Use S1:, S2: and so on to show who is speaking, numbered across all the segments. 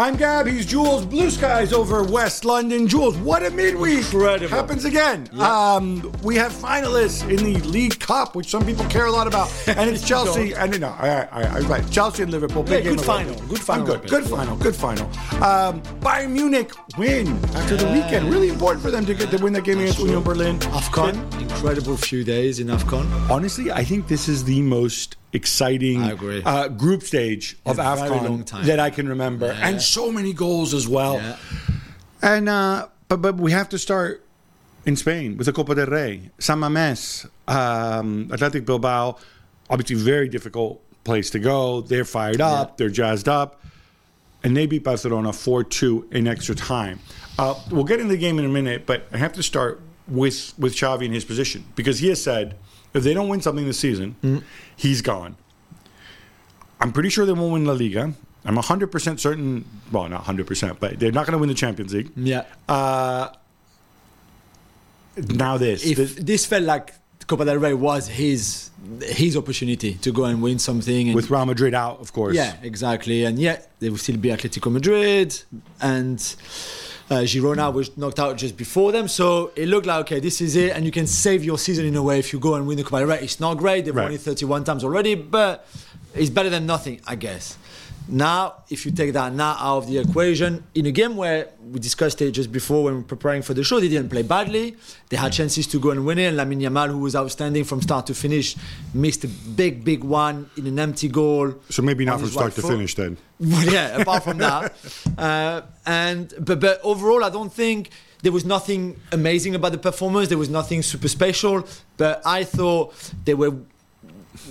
S1: I'm Gab. He's Jules. Blue skies over West London. Jules, what a midweek!
S2: Incredible.
S1: Happens again. Um, we have finalists in the League Cup, which some people care a lot about, and it's Chelsea. and no, all right, all right, all right. Chelsea and Liverpool. Big
S2: Yeah, good final. Good final
S1: good. Good final. Good final. Um, Bayern Munich win after the weekend. Really important for them to get to win that game against Union Berlin.
S2: AFCON, incredible few days in AFCON.
S1: Honestly, I think this is the most exciting. Uh, group stage of AFCON
S2: long time.
S1: that I can remember,
S2: Yeah.
S1: and so many goals as well.
S2: Yeah.
S1: And uh, but but we have to start in Spain with the Copa del Rey, San Mamés, um, Athletic Bilbao. Obviously, very difficult place to go. They're fired up.
S2: Yeah.
S1: They're jazzed up, and they beat Barcelona four two in extra time. Uh, we'll get into the game in a minute, but I have to start with with Xavi in his position because he has said if they don't win something this season, he's gone. I'm pretty sure they won't win La Liga. I'm 100% certain, well, not 100%, but they're not going to win the Champions League.
S2: Yeah.
S1: Uh, now this.
S2: If
S1: This-
S2: this felt like Copa del Rey was his his opportunity to go and win something. And
S1: with Real Madrid out, of course.
S2: yeah, exactly. And yeah, they will still be Atletico Madrid and uh, Girona was knocked out just before them. So it looked like okay, this is it, and you can save your season in a way if you go and win the Copa del Rey. It's not great; they've
S1: Right.
S2: won it 31 times already, but it's better than nothing, I guess. Now, if you take that now out of the equation, in a game where we discussed it just before when we were preparing for the show, they didn't play badly. They had chances to go and win it. And Lamine Yamal, who was outstanding from start to finish, missed a big, big one in an empty goal.
S1: So maybe not from start to
S2: foot.
S1: finish then.
S2: Well, yeah, apart from that. Uh, and but, but overall, I don't think there was nothing amazing about the performance. There was nothing super special. But I thought they were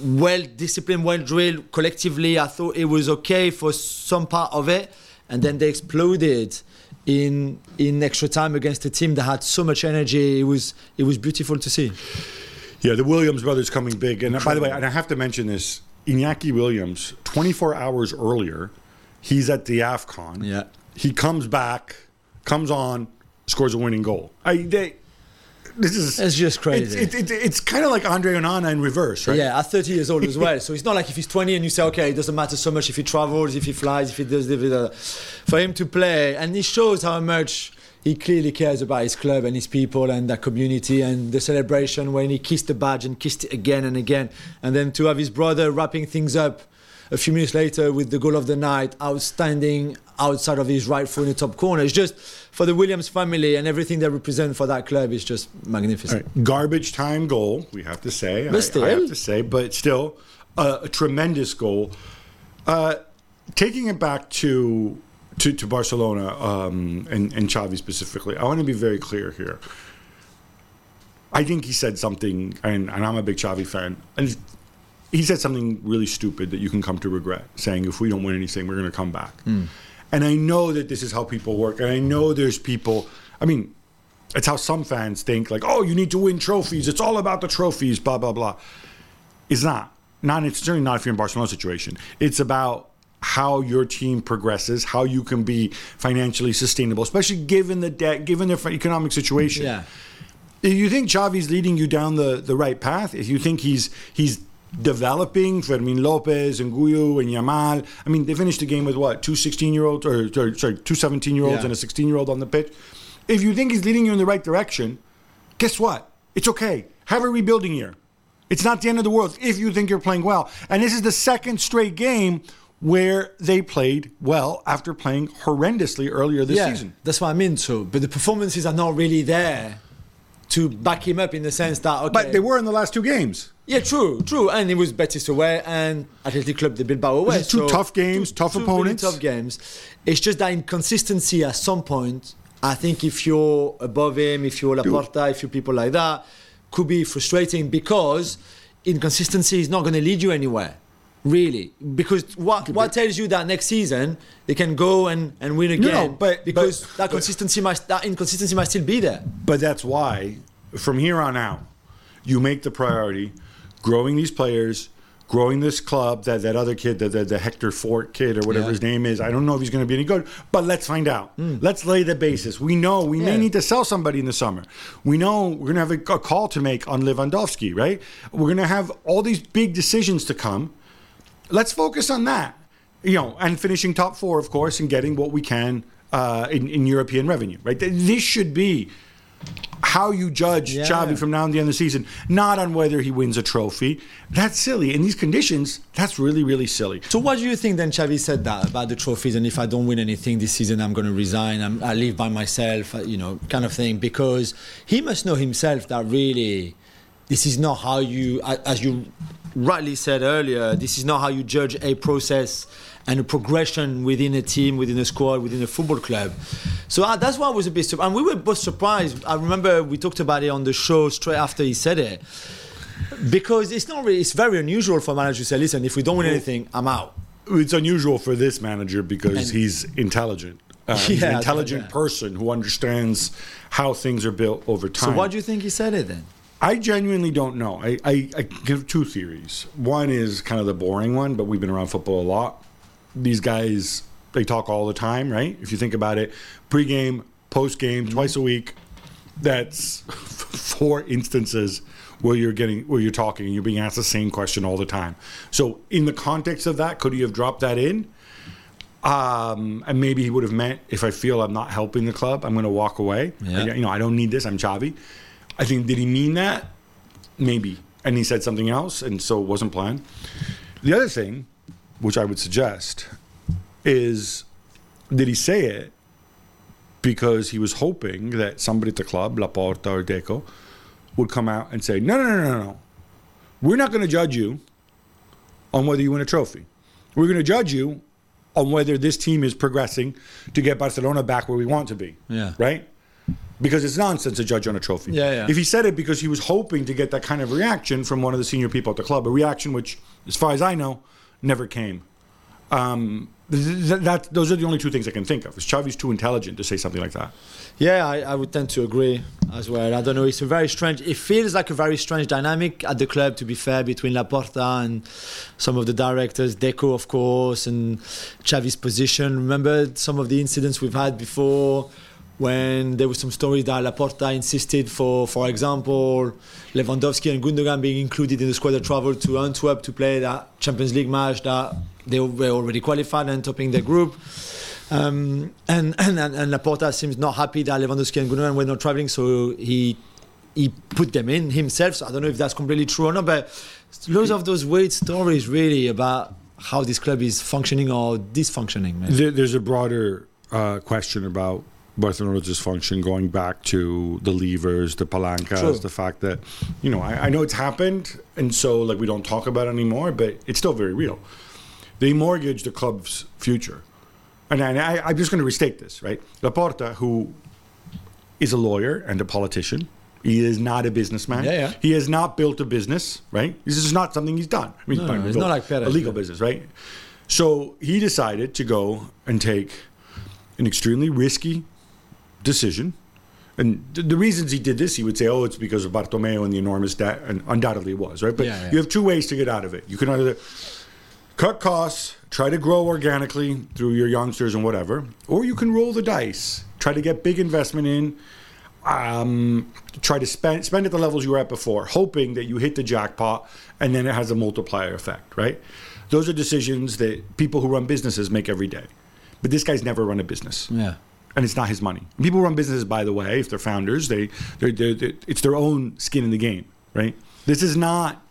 S2: well disciplined, well drilled collectively. I thought it was okay for some part of it, and then they exploded in in extra time against a team that had so much energy. It was it was beautiful to see.
S1: Yeah, the Williams brothers coming big. And by the way, and I have to mention this Iñaki Williams, 24 hours earlier, he's at the AFCON.
S2: Yeah.
S1: He comes back, comes on, scores a winning goal. I, they, this is
S2: It's just crazy.
S1: It's, it's, it's, it's kind of like Andre Onana in reverse, right?
S2: Yeah, at 30 years old as well. So it's not like if he's 20 and you say, okay, it doesn't matter so much if he travels, if he flies, if he does the. For him to play, and it shows how much he clearly cares about his club and his people and that community and the celebration when he kissed the badge and kissed it again and again. And then to have his brother wrapping things up a few minutes later with the goal of the night, outstanding outside of his right foot in the top corner. It's just for the Williams family and everything they represent for that club is just magnificent.
S1: Right. Garbage time goal, we have to say.
S2: But
S1: I-
S2: still.
S1: I, have to say, but still, uh, a tremendous goal. Uh, taking it back to to, to Barcelona um, and, and Xavi specifically, I want to be very clear here. I think he said something, and, and I'm a big Xavi fan, and he said something really stupid that you can come to regret, saying if we don't win anything, we're going to come back. Hmm. And I know that this is how people work, and I know there's people. I mean, it's how some fans think, like, oh, you need to win trophies. It's all about the trophies, blah blah blah. It's not. Not it's certainly not if you're in Barcelona situation. It's about how your team progresses, how you can be financially sustainable, especially given the debt, given their economic situation.
S2: Yeah.
S1: If you think Xavi's leading you down the, the right path, if you think he's he's developing Fermin Lopez and Guyu and Yamal, I mean, they finished the game with what, two 16 year olds, or sorry, sorry, two 17 year olds
S2: Yeah.
S1: and a 16 year old on the pitch. If you think he's leading you in the right direction, guess what? It's okay. Have a rebuilding year. It's not the end of the world if you think you're playing well. And this is the second straight game where they played well after playing horrendously earlier this season.
S2: That's what I mean. So, but the performances are not really there to back him up in the sense that okay,
S1: But they were in the last two games.
S2: yeah, true, true, and it was Betis away and Athletic Club de Bilbao away.
S1: Two tough games, tough
S2: two
S1: opponents.
S2: Really tough games. It's just that inconsistency at some point. I think if you're above him, if you're Laporta, if you're people like that, could be frustrating because inconsistency is not going to lead you anywhere. Really, because what what tells you that next season they can go and, and win again?
S1: no, but-
S2: because
S1: but-
S2: that consistency might that inconsistency might still be there.
S1: But that's why, from here on out, you make the priority growing these players, growing this club. That that other kid, the the, the Hector Fort kid or whatever
S2: Yeah.
S1: his name is. I don't know if he's going to be any good, but let's find out. Hmm. Let's lay the basis. We know we may need to sell somebody in the summer. We know we're going to have a, a call to make on Lewandowski, right? We're going to have all these big decisions to come. Let's focus on that. you know, and finishing top four, of course, and getting what we can uh, in, in European revenue, right? This should be how you judge
S2: Yeah.
S1: Xavi from now to the end of the season, not on whether he wins a trophy. That's silly. In these conditions, that's really, really silly.
S2: So what do you think then Xavi said that about the trophies and if I don't win anything this season I'm going to resign I'm, I live by myself uh, you know kind of thing because he must know himself that really this is not how you as you rightly said earlier this is not how you judge a process and a progression within a team within a squad within a football club so uh, that's why I was a bit surprised and we were both surprised I remember we talked about it on the show straight after he said it because it's not really it's very unusual for a manager to say listen if we don't win anything I'm out
S1: It's unusual for this manager because
S2: And-
S1: he's intelligent. Uh, he's an intelligent
S2: yeah.
S1: person who understands how things are built over time.
S2: So why do you think he said it then?
S1: I genuinely don't know. I, I, I give two theories. One is kind of the boring one, but we've been around football a lot. These guys, they talk all the time, right? If you think about it, pregame, postgame,
S2: Mm-hmm.
S1: twice a week. That's four instances where you're getting where you're talking and you're being asked the same question all the time. So, in the context of that, could he have dropped that in? Um, and maybe he would have meant if I feel I'm not helping the club, I'm going to walk away.
S2: Yeah.
S1: You know, I don't need this. I'm Xavi. I think did he mean that? Maybe. And he said something else, and so it wasn't planned. The other thing, which I would suggest, is did he say it because he was hoping that somebody at the club, Laporta or Deco, would come out and say, no, no, no, no, no. We're not going to judge you on whether you win a trophy. We're going to judge you on whether this team is progressing to get Barcelona back where we want to be.
S2: Yeah.
S1: Right? Because it's nonsense to judge on a trophy.
S2: Yeah, yeah.
S1: If he said it because he was hoping to get that kind of reaction from one of the senior people at the club, a reaction which, as far as I know, never came. Um, th- th- that, those are the only two things I can think of. Is Xavi's too intelligent to say something like that?
S2: Yeah, I, I would tend to agree as well. I don't know. It's a very strange. It feels like a very strange dynamic at the club. To be fair, between Laporta and some of the directors, Deco, of course, and Xavi's position. Remember some of the incidents we've had before, when there was some stories that Laporta insisted for, for example, Lewandowski and Gundogan being included in the squad that travelled to Antwerp to play that Champions League match that they were already qualified and topping their group. Um, and, and and Laporta seems not happy that Lewandowski and Gundogan were not traveling, so he he put them in himself. So I don't know if that's completely true or not, but loads of those weird stories really about how this club is functioning or dysfunctioning.
S1: There, there's a broader uh, question about Barcelona's dysfunction going back to the levers, the palancas,
S2: True.
S1: the fact that, you know, I, I know it's happened, and so like we don't talk about it anymore, but it's still very real. They mortgage the club's future. And I, I, I'm just going to restate this, right? Laporta, who is a lawyer and a politician, he is not a businessman.
S2: Yeah, yeah.
S1: He has not built a business, right? This is not something he's done. I mean,
S2: No, no, it's not like Perez,
S1: a legal
S2: yeah.
S1: business, right? So he decided to go and take an extremely risky decision. And th- the reasons he did this, he would say, oh, it's because of Bartomeu and the enormous debt. And undoubtedly it was, right? But
S2: Yeah, yeah.
S1: you have two ways to get out of it. You can either cut costs, try to grow organically through your youngsters and whatever, or you can roll the dice, try to get big investment in, um, try to spend spend at the levels you were at before, hoping that you hit the jackpot, and then it has a multiplier effect, right? Those are decisions that people who run businesses make every day. But this guy's never run a business
S2: Yeah.
S1: And it's not his money. People run businesses, by the way, if they're founders, they they're, they're, they're- it's their own skin in the game, right? This is not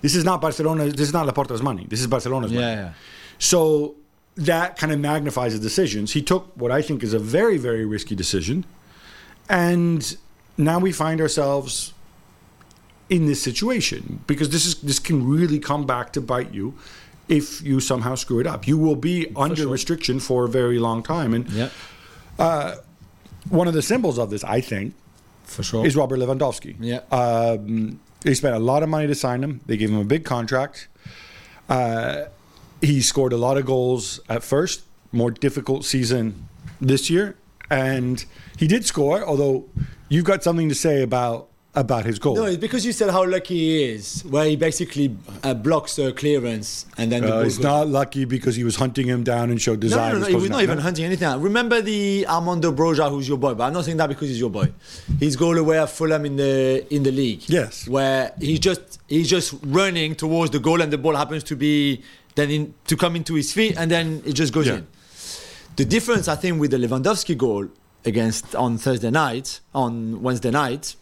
S1: this is not Barcelona. This is not Laporta's money. This is Barcelona's money.
S2: Yeah, yeah.
S1: So that kind of magnifies the decisions. He took what I think is a very very risky decision, and now we find ourselves in this situation because this is this can really come back to bite you if you somehow screw it up. You will be under
S2: sure.
S1: restriction for a very long time, and
S2: Yeah.
S1: one of the symbols of this, I think,
S2: For sure.
S1: is Robert Lewandowski.
S2: Yeah.
S1: Um, they spent a lot of money to sign him. They gave him a big contract. Uh, he scored a lot of goals at first. More difficult season this year, and he did score. Although you've got something to say about about his goal.
S2: No, it's because you said how lucky he is, where he basically uh, blocks the clearance and then the
S1: Uh,
S2: ball
S1: he's
S2: goes-
S1: not lucky because he was hunting him down and showed
S2: No,
S1: desire.
S2: no, no,
S1: to
S2: he was not even hunting anything. out. Remember the Armando Broja, who's your boy, but I'm not saying that because he's your boy. His goal away at Fulham in the in the league.
S1: Yes.
S2: where he's just he's just running towards the goal, and the ball happens to be then in, to come into his feet, and then it just goes
S1: Yeah.
S2: in. The difference, I think, with the Lewandowski goal against on Thursday night, on Wednesday night,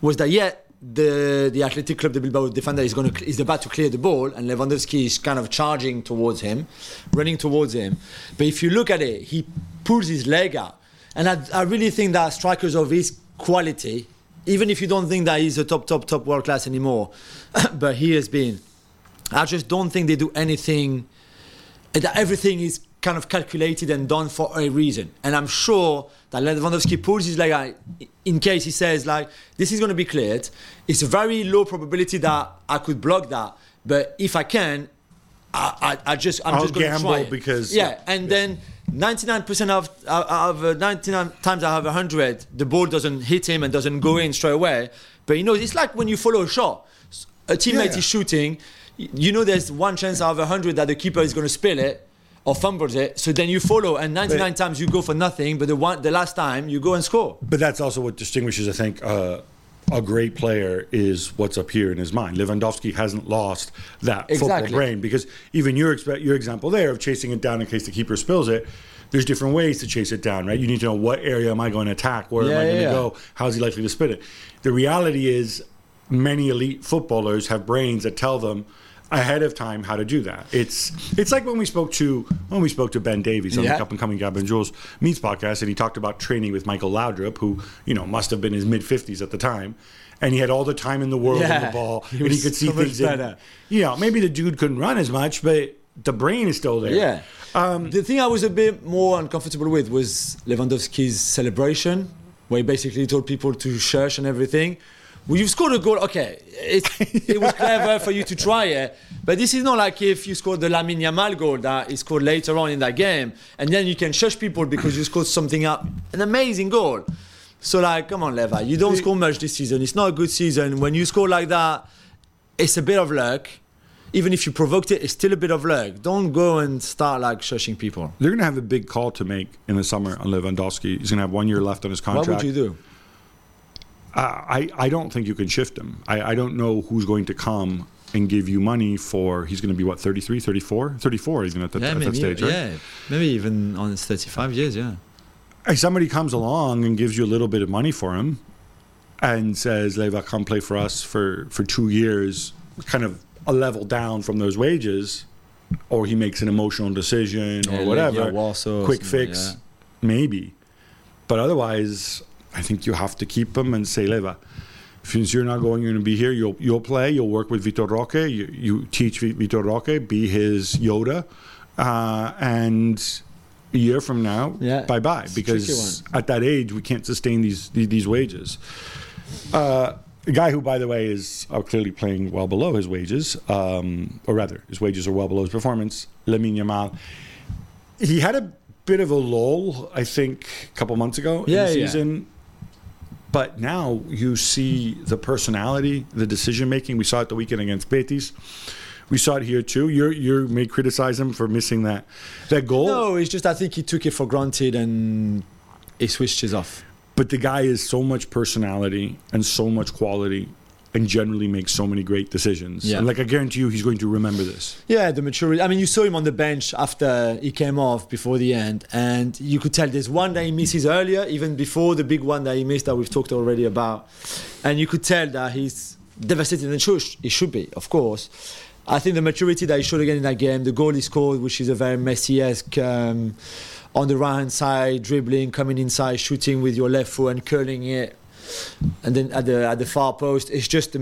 S2: was that yeah, the the Athletic Club de Bilbao defender is going to is about to clear the ball, and Lewandowski is kind of charging towards him, running towards him. But if you look at it, he pulls his leg out, and I, I really think that strikers of his quality, even if you don't think that he's a top top top world class anymore, but he has been. I just don't think they do anything that everything is kind of calculated and done for a reason. And I'm sure that Lewandowski pulls his leg out in case he says like this is going to be cleared. It's a very low probability that I could block that, but if I can, I, I, I just I'm
S1: I'll
S2: just going to
S1: gamble
S2: try it.
S1: because-
S2: yeah, and then. 99% of, of uh, 99 times out of 100, the ball doesn't hit him and doesn't go in straight away. But you know, it's like when you follow a shot. A teammate
S1: Yeah.
S2: is shooting, you know there's one chance out of 100 that the keeper is going to spill it or fumbles it. So then you follow, and 99
S1: But-
S2: times you go for nothing, but the one, the last time you go and score.
S1: But that's also what distinguishes, I think, uh, a great player is what's up here in his mind. Lewandowski hasn't lost that football
S2: Exactly.
S1: brain because even your your example there of chasing it down in case the keeper spills it. There's different ways to chase it down, right? You need to know what area am I going to attack, where
S2: Yeah,
S1: am I going to
S2: yeah.
S1: go, how's he likely to spit it. The reality is, many elite footballers have brains that tell them ahead of time how to do that. It's it's like when we spoke to when we spoke to Ben Davies on
S2: Yeah.
S1: the Up and Coming Gab and Juls Meets podcast, and he talked about training with Michael Laudrup, who you know must have been his mid fifties at the time, and he had all the time in the world on
S2: Yeah,
S1: the ball,
S2: he
S1: and he could see
S2: so
S1: things. In,
S2: better.
S1: you know, maybe the dude couldn't run as much, but the brain is still there.
S2: Yeah.
S1: Um,
S2: the thing I was a bit more uncomfortable with was Lewandowski's celebration, where he basically told people to shush and everything. Well, you've scored a goal. Okay, it, it was clever for you to try it, but this is not like if you scored the Lamine Yamal goal that is scored later on in that game, and then you can shush people because you scored something up, an amazing goal. So like, come on, Leva, you don't score much this season. It's not a good season. When you score like that, it's a bit of luck. Even if you provoked it, it's still a bit of luck. Don't go and start like shushing people.
S1: they're going to have a big call to make in the summer on Lewandowski. He's going to have one year left on his contract.
S2: What would you do?
S1: Uh, I, I don't think you can shift him. I, I don't know who's going to come and give you money for. He's going to be what 33, 34, 34. He's going to at, that- at that stage, right?
S2: yeah, maybe even on his 35 years, yeah.
S1: If somebody comes along and gives you a little bit of money for him, and says, "Leva, come play for us for for two years," kind of a level down from those wages, or he makes an emotional decision
S2: Yeah,
S1: or whatever,
S2: Legia Warsaw
S1: quick fix,
S2: yeah.
S1: maybe. But otherwise, I think you have to keep him and say, "Leva." Since you're not going, you're going to be here. You'll you'll play. You'll work with Vitor Roque. You, you teach Vi- Vitor Roque. Be his Yoda, uh, and a year from now,
S2: Yeah,
S1: bye bye. Because at that age, we can't sustain these these, wages. Uh, a guy who, by the way, is uh, clearly playing well below his wages, um, or rather, his wages are well below his performance. Lamine Yamal. He had a bit of a lull, I think, a couple months ago
S2: Yeah,
S1: in the
S2: yeah.
S1: But now you see the personality, the decision making. We saw it the weekend against Betis. We saw it here too. You you may criticize him for missing that that goal.
S2: No, it's just I think he took it for granted and he switched his off.
S1: But the guy is so much personality and so much quality and generally makes so many great decisions.
S2: Yeah.
S1: And like I guarantee you he's going to remember this.
S2: Yeah, the maturity. I mean, you saw him on the bench after he came off before the end, and you could tell there's one that he misses earlier, even before the big one that he missed that we've talked already about. And you could tell that he's devastated and should, he should be, of course. I think the maturity that he showed again in that game, the goal he scored, which is a very Messi esque um, on the right hand side, dribbling, coming inside, shooting with your left foot and curling it and then at the at the far post it's just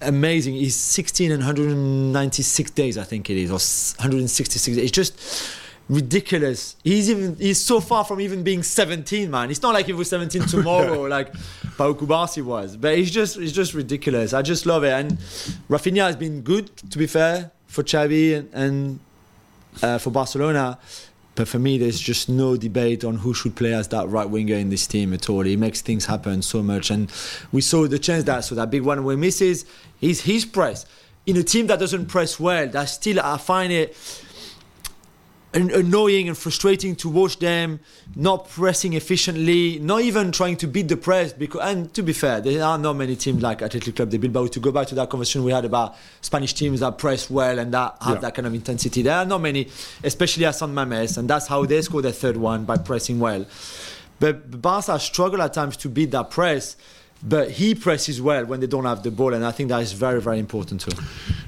S2: amazing. He's 16 and 196 days i think it is or 166 days. it's just ridiculous. He's even he's so far from even being 17 man. It's not like he was 17 tomorrow like Pau Cubarsí was. But it's just it's just ridiculous. I just love it. And Rafinha has been good to be fair for Xavi and, and uh, for Barcelona But for me, there's just no debate on who should play as that right winger in this team at all. He makes things happen so much, and we saw the chance that so that big one we misses is his press in a team that doesn't press well. That still I find it annoying and frustrating to watch them not pressing efficiently, not even trying to beat the press. Because, and to be fair, there are not many teams like Athletic Club de Bilbao. To go back to that conversation we had about Spanish teams that press well and that have
S1: Yeah.
S2: that kind of intensity, there are not many, especially at San Mames, and that's how they score their third one by pressing well. But Barca struggle at times to beat that press. But he presses well when they don't have the ball, and I think that is very, very important too.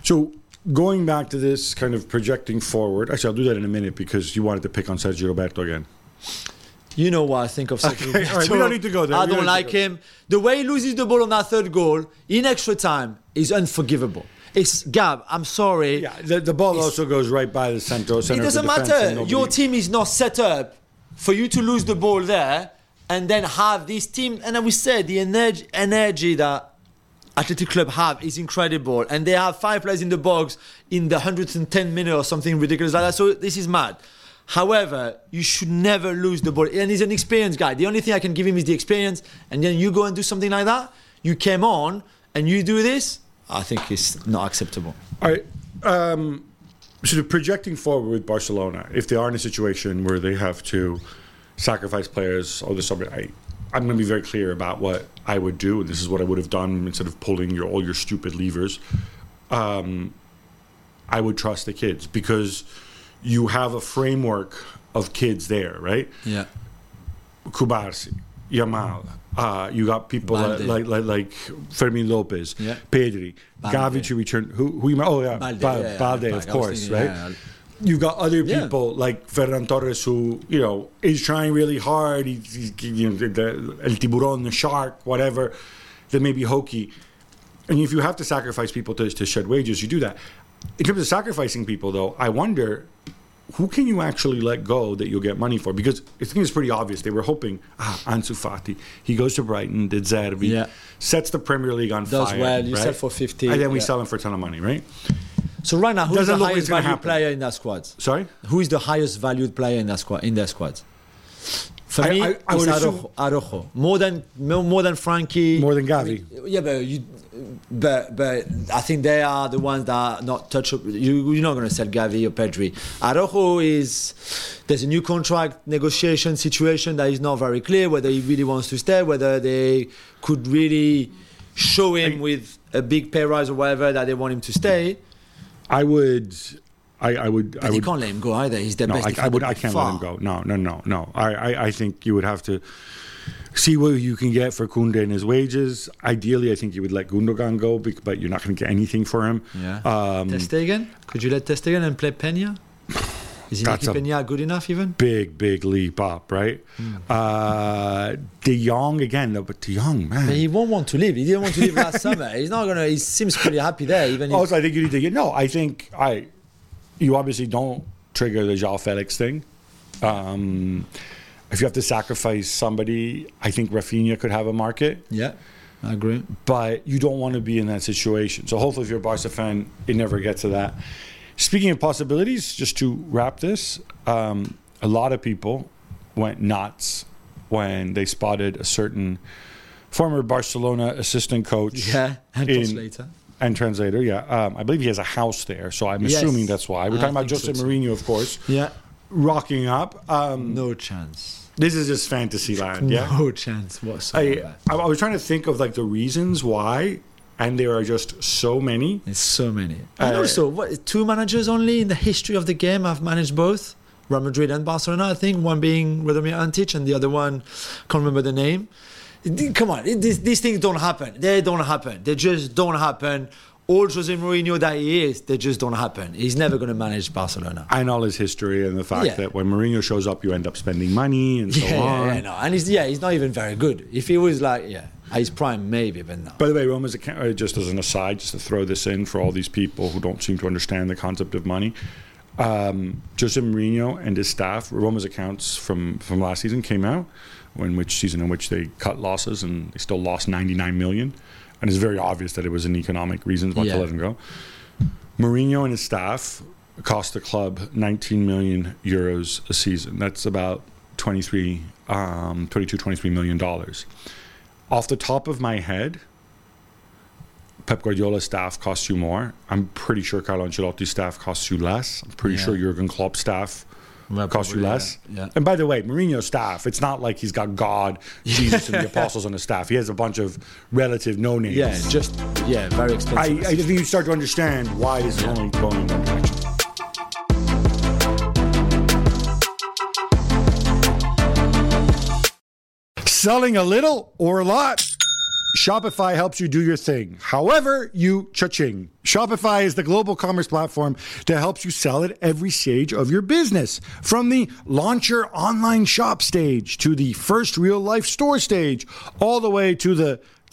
S1: So going back to this kind of projecting forward, actually, I'll do that in a minute because you wanted to pick on Sergio Roberto again.
S2: You know what I think of Sergio
S1: Okay, all right, we don't need to go there.
S2: I
S1: We
S2: don't
S1: don't
S2: like him. The way he loses the ball on that third goal in extra time is unforgivable. It's Gab. I'm sorry.
S1: Yeah, the, the ball also goes right by the center.
S2: it
S1: center the
S2: doesn't matter. Your team is not set up for you to lose the ball there and then have this team. And then we said the energy, energy that Athletic Club have is incredible, and they have five players in the box in the 110 minute or something ridiculous like that. So this is mad. However, you should never lose the ball, and he's an experienced guy. The only thing I can give him is the experience, and then you go and do something like that. You came on and you do this. I think it's not acceptable.
S1: All right. Um, sort of projecting forward with Barcelona, if they are in a situation where they have to sacrifice players or the something, I, I'm going to be very clear about what I would do. and This is what I would have done instead of pulling your all your stupid levers. Um, I would trust the kids because you have a framework of kids there, right?
S2: Yeah.
S1: Cubarsí, Yamal. Uh, you got people like, like like like Fermin Lopez,
S2: Yeah.
S1: Pedri,
S2: Balde.
S1: Gavi to return. Who who you? Oh yeah,
S2: Balde,
S1: Ba-
S2: yeah, yeah,
S1: Balde,
S2: Balde.
S1: Of course,
S2: thinking,
S1: right?
S2: yeah.
S1: You got other
S2: Yeah.
S1: people like Ferran Torres who you know is trying really hard. He's, he, you know, the, the El Tiburon, the shark, whatever. That may be hokey. And if you have to sacrifice people to, to shed wages, you do that. In terms of sacrificing people, though, I wonder who can you actually let go that you'll get money for? Because I think it's pretty obvious. They were hoping, ah, Ansu Fati. He goes to Brighton, De Zerbi,
S2: Yeah.
S1: sets the Premier League on
S2: Does
S1: fire.
S2: Does well, you
S1: right?
S2: sell for 50,
S1: And then we
S2: yeah.
S1: sell him for a ton of money, right?
S2: So right now, who's
S1: Doesn't
S2: the highest valued
S1: happen.
S2: player in that squad?
S1: Sorry?
S2: Who is the highest valued player in that squad? In their squad? For
S1: I-
S2: me,
S1: I- I
S2: it's Araujo, Araujo. More than more, than Frenkie.
S1: More than Gavi.
S2: Yeah, but you, but but I think they are the ones that are not touchable. You, you're not going to sell Gavi or Pedri. Araujo is there's a new contract negotiation situation that is not very clear whether he really wants to stay, whether they could really show him with a big pay rise or whatever that they want him to stay.
S1: I would. I, I would.
S2: But
S1: I
S2: you
S1: would.
S2: can't let him go either. He's the
S1: No,
S2: best.
S1: I, I would. I can't
S2: far.
S1: let him go. No, no, no, no. I, I, I think you would have to see what you can get for Kunde and his wages. Ideally, I think you would let Gundogan go, but you're not going to get anything for him.
S2: Yeah.
S1: Um,
S2: Ter Stegen? Could you let Ter Stegen and play Pena? Is
S1: That's
S2: Pena good enough even?
S1: big, big leap up, right?
S2: Hmm.
S1: Uh, De Jong again, though, but De Jong, man.
S2: But he won't want to leave. He didn't want to leave last summer. He's not gonna. He seems pretty happy there. Even if,
S1: Also, I think you need to get no. I think I, you obviously don't trigger the Joao Felix thing. Um, if you have to sacrifice somebody, I think Rafinha could have a market,
S2: yeah, I agree.
S1: but you don't want to be in that situation. So hopefully, if you're a Barca fan, it never gets to that. Speaking of possibilities, just to wrap this, um, a lot of people went nuts when they spotted a certain former Barcelona assistant coach.
S2: Yeah, and
S1: in-
S2: translator.
S1: and translator, yeah. Um, I believe he has a house there, so I'm
S2: Yes.
S1: assuming that's why. We're
S2: I
S1: talking about
S2: so
S1: Jose
S2: too.
S1: Mourinho, of course,
S2: Yeah,
S1: rocking up. Um,
S2: no chance.
S1: This is just fantasy land, yeah.
S2: No chance whatsoever.
S1: I I was trying to think of like the reasons why, and there are just so many.
S2: There's so many. And
S1: Uh,
S2: also, what, two managers only in the history of the game have managed both. Real Madrid and Barcelona, I think. One being Radomir Antic and the other one, can't remember the name. Come on, it- these, these things don't happen. They don't happen. They just don't happen. All Jose Mourinho that he is, they just don't happen. He's never going to manage Barcelona.
S1: And all his history and the fact
S2: Yeah.
S1: that when Mourinho shows up, you end up spending money and so
S2: Yeah,
S1: on.
S2: yeah, yeah, no. And he's, yeah, he's not even very good. If he was like, yeah, his prime, maybe, but no.
S1: By the way, Roma's account, uh, just as an aside, just to throw this in for all these people who don't seem to understand the concept of money. Um, Jose Mourinho and his staff, Roma's accounts from, from last season came out, in which season in which they cut losses and they still lost 99 million. And it's very obvious that it was in economic reasons why
S2: Yeah.
S1: to let him go. Mourinho and his staff cost the club 19 million euros a season. That's about 23, um, 22, 23 million dollars. Off the top of my head, Pep Guardiola's staff costs you more. I'm pretty sure Carlo Ancelotti's staff costs you less. I'm pretty
S2: Yeah.
S1: sure Jurgen Klopp's staff
S2: Well,
S1: costs you less.
S2: yeah. Yeah.
S1: And by the way, Mourinho's staff, it's not like he's got God, Jesus, and the apostles on his staff. He has a bunch of relative no names.
S2: Yeah, just yeah, very
S1: I,
S2: expensive.
S1: I think you start to understand why this is only going in one direction. Selling a little or a lot? Shopify helps you do your thing. However, you cha-ching. Shopify is the global commerce platform that helps you sell at every stage of your business. From the launch your online shop stage to the first real life store stage, all the way to the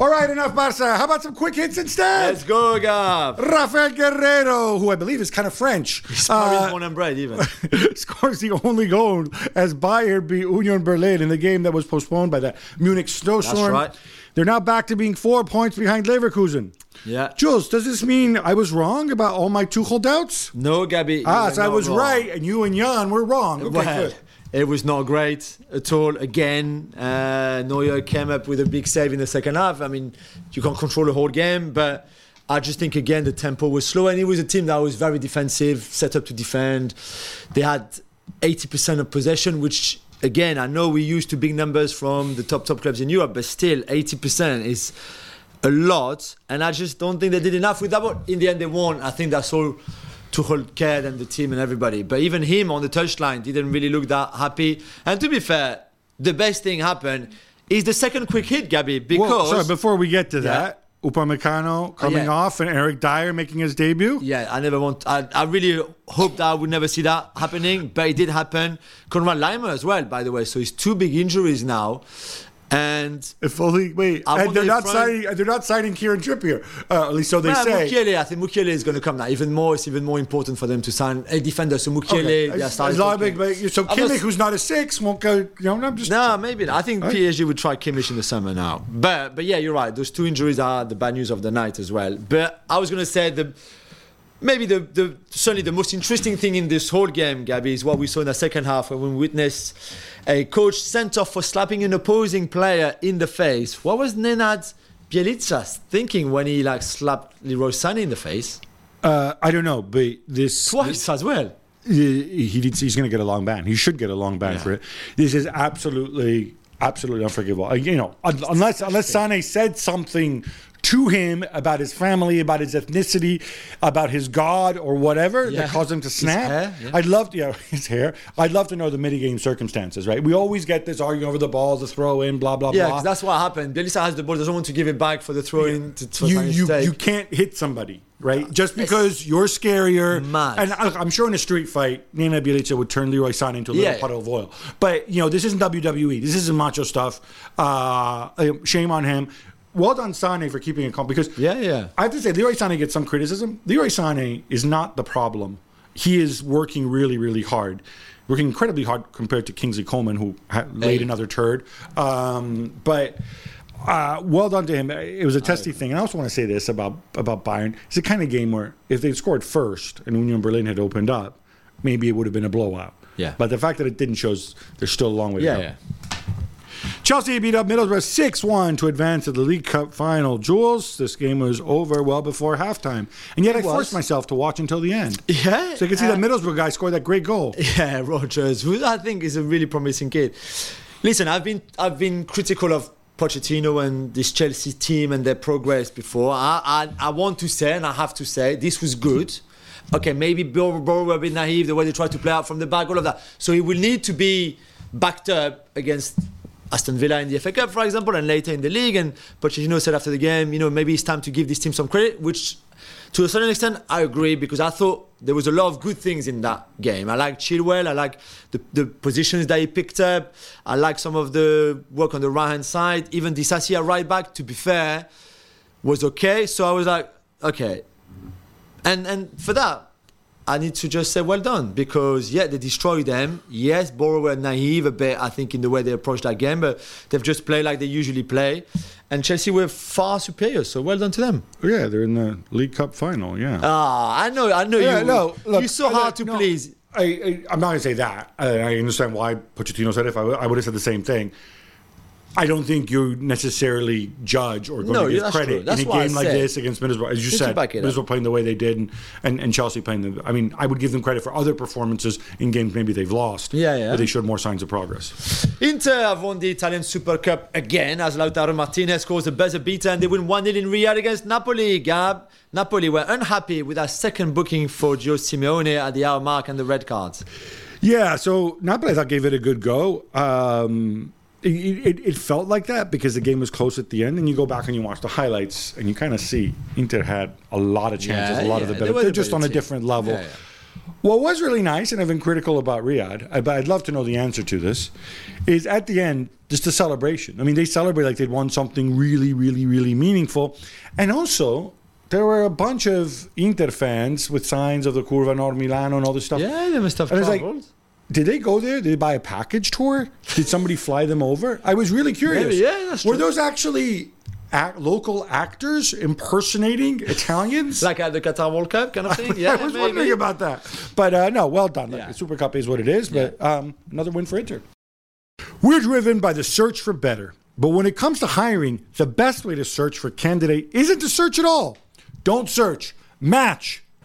S1: All right, enough Barca. How about some quick hits instead?
S2: Let's go, Gav.
S1: Raphaël Guerreiro, who I believe is kind of French,
S2: Probably
S1: uh,
S2: born and bred, even.
S1: scores the only goal as Bayern beat Union Berlin in the game that was postponed by that Munich snowstorm.
S2: That's right.
S1: They're now back to being four points behind Leverkusen.
S2: Yeah.
S1: Jules, does this mean I was wrong about all my Tuchel doubts?
S2: No, Gabby.
S1: Ah, so I was
S2: wrong.
S1: right, and you and Jan were wrong. Okay,
S2: Well,
S1: good.
S2: It was not great at all. Again, uh, Neuer came up with a big save in the second half. I mean, you can't control the whole game, but I just think again the tempo was slow, and it was a team that was very defensive, set up to defend. They had 80% of possession, which again I know we used to big numbers from the top top clubs in Europe, but still 80% is a lot, and I just don't think they did enough with that. But in the end, they won. I think that's all. Tuchel cared and the team and everybody. But even him on the touchline didn't really look that happy. And to be fair, the best thing happened is the second quick hit, Gabby, because
S1: Well, sorry, before we get to
S2: Yeah.
S1: that, Upamecano coming
S2: yeah.
S1: off and Eric Dier making his debut.
S2: yeah, I never want. I, I really hoped that I would never see that happening, but it did happen. Konrad Laimer as well, by the way. So he's two big injuries now, and
S1: If only wait,
S2: I
S1: and they're not signing. They're not signing Kieran Trippier. Uh, at least so they
S2: Well,
S1: say.
S2: Mukiele, I think Mukiele is going to come now. Even more, it's even more important for them to sign a defender. So Mukiele,
S1: Okay.
S2: starting
S1: as long
S2: talking.
S1: so Kimmich, who's not a six, won't go. You know, I'm just.
S2: No, maybe not. I think PSG would try Kimmich in the summer now. But but yeah, you're right. Those two injuries are the bad news of the night as well. But I was going to say the maybe the, the certainly the most interesting thing in this whole game, Gabby, is what we saw in the second half when we witnessed a coach sent off for slapping an opposing player in the face. What was Nenad Bjelica thinking when he like slapped Leroy Sané in the face
S1: Uh, I don't know, but this
S2: twice as well?
S1: he, he needs- he's going to get a long ban. He should get a long ban
S2: Yeah.
S1: for it. This is absolutely, absolutely unforgivable. Uh, You know, unless unless Sane said something to him about his family, about his ethnicity, about his God or whatever
S2: Yeah.
S1: that caused him to snap.
S2: hair, yeah.
S1: I'd love to, yeah, his hair. I'd love to know the mitigating circumstances, right? We always get this arguing over the ball, the throw in, blah blah blah.
S2: Yeah, that's what happened. Bjelica has the ball, doesn't want to give it back for the throw in. To, to
S1: you you, you can't hit somebody, right? Just because you're scarier.
S2: Mad.
S1: And I, I'm sure in a street fight, Nenad Bjelica would turn Leroy Sané into a little
S2: Yeah.
S1: puddle of oil. But you know, this isn't WWE. This isn't macho stuff. Uh, shame on him. Well done, Sané, for keeping it calm. Because
S2: Yeah, yeah.
S1: I have to say, Leroy Sané gets some criticism. Leroy Sané is not the problem. He is working really, really hard. Working incredibly hard compared to Kingsley Coman, who laid
S2: Hey.
S1: another turd. Um, but uh, well done to him. It was a testy thing. And I also want to say this about about Bayern. It's the kind of game where if they'd scored first and Union Berlin had opened up, maybe it would have been a blowout.
S2: Yeah.
S1: But the fact that it didn't shows there's still a long way
S2: Yeah,
S1: to go.
S2: yeah.
S1: Chelsea beat up Middlesbrough 6 1 to advance to the League Cup final. Jules, this game was over well before halftime. And yet I
S2: was.
S1: forced myself to watch until the end.
S2: Yeah.
S1: So you can see
S2: uh,
S1: that Middlesbrough guy scored that great goal.
S2: Yeah, Rogers, who I think is a really promising kid. Listen, I've been I've been critical of Pochettino and this Chelsea team and their progress before. I, I, I want to say, and I have to say, this was good. Okay, maybe Borough were a bit naive the way they tried to play out from the back, all of that. So he will need to be backed up against Aston Villa in the FA Cup, for example, and later in the league. And Pochettino said after the game, you know, maybe it's time to give this team some credit, which to a certain extent I agree because I thought there was a lot of good things in that game. I like Chilwell, I like the, the positions that he picked up, I like some of the work on the right hand side. Even Disasi at right back, to be fair, was okay. So I was like, okay. And and for that, I need to just say well done because yeah, they destroyed them. Yes, Borough were naive a bit, I think, in the way they approached that game, but they've just played like they usually play. And Chelsea were far superior, so well done to them.
S1: Yeah, they're in the League Cup final. Yeah.
S2: Ah, I know, I know
S1: Yeah,
S2: you.
S1: no, look,
S2: you're so
S1: I-
S2: hard to
S1: no,
S2: please.
S1: I, I, I'm not going to say that. I, I understand why Pochettino said it. If I, I would have said the same thing. I don't think you necessarily judge or go
S2: No,
S1: to give credit in a game like this against Middlesbrough. As you
S2: Just
S1: said. Middlesbrough playing the way they did and, and, and Chelsea playing the. I mean, I would give them credit for other performances in games maybe they've lost.
S2: Yeah, yeah.
S1: But they showed more signs of progress.
S2: Inter have won the Italian Super Cup again as Lautaro Martinez scores a buzzer beater and they win 1 0 in Riyadh against Napoli. Gab, Napoli were unhappy with their second booking for Gio Simeone at the hour mark and the red cards.
S1: Yeah, so Napoli I thought gave it a good go. Um, it, it, it felt like that because the game was close at the end, and you go back and you watch the highlights, and you kind of see Inter had a lot of chances,
S2: Yeah,
S1: a lot of the better. They're just on a
S2: team.
S1: different level.
S2: Yeah, yeah.
S1: What was really nice, and I've been critical about Riyadh, but I'd love to know the answer to this, is at the end, just a celebration. I mean, they celebrate like they'd won something really, really, really meaningful. And also, there were a bunch of Inter fans with signs of the Curva Nord Milano and all this stuff.
S2: Yeah, they must have
S1: And it's like,
S2: traveled.
S1: Did they go there? Did they buy a package tour? Did somebody fly them over? I was really curious.
S2: Maybe, yeah, that's true.
S1: Were those actually act, local actors impersonating Italians?
S2: like at the Qatar World Cup kind of thing? Yeah,
S1: I was
S2: maybe.
S1: wondering about that. But uh, no, well done.
S2: Yeah.
S1: The Super Cup is what it is, but um, another win for Inter. We're driven by the search for better. But when it comes to hiring, the best way to search for candidate isn't to search at all. Don't search, match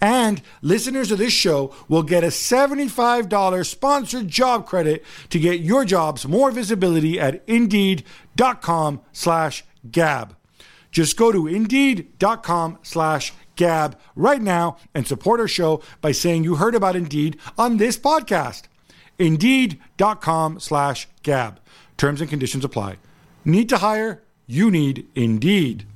S1: And listeners of this show will get a $75 sponsored job credit to get your jobs more visibility at indeed.com slash gab. Just go to indeed.com slash gab right now and support our show by saying you heard about Indeed on this podcast. Indeed.com slash gab. Terms and conditions apply. Need to hire? You need Indeed.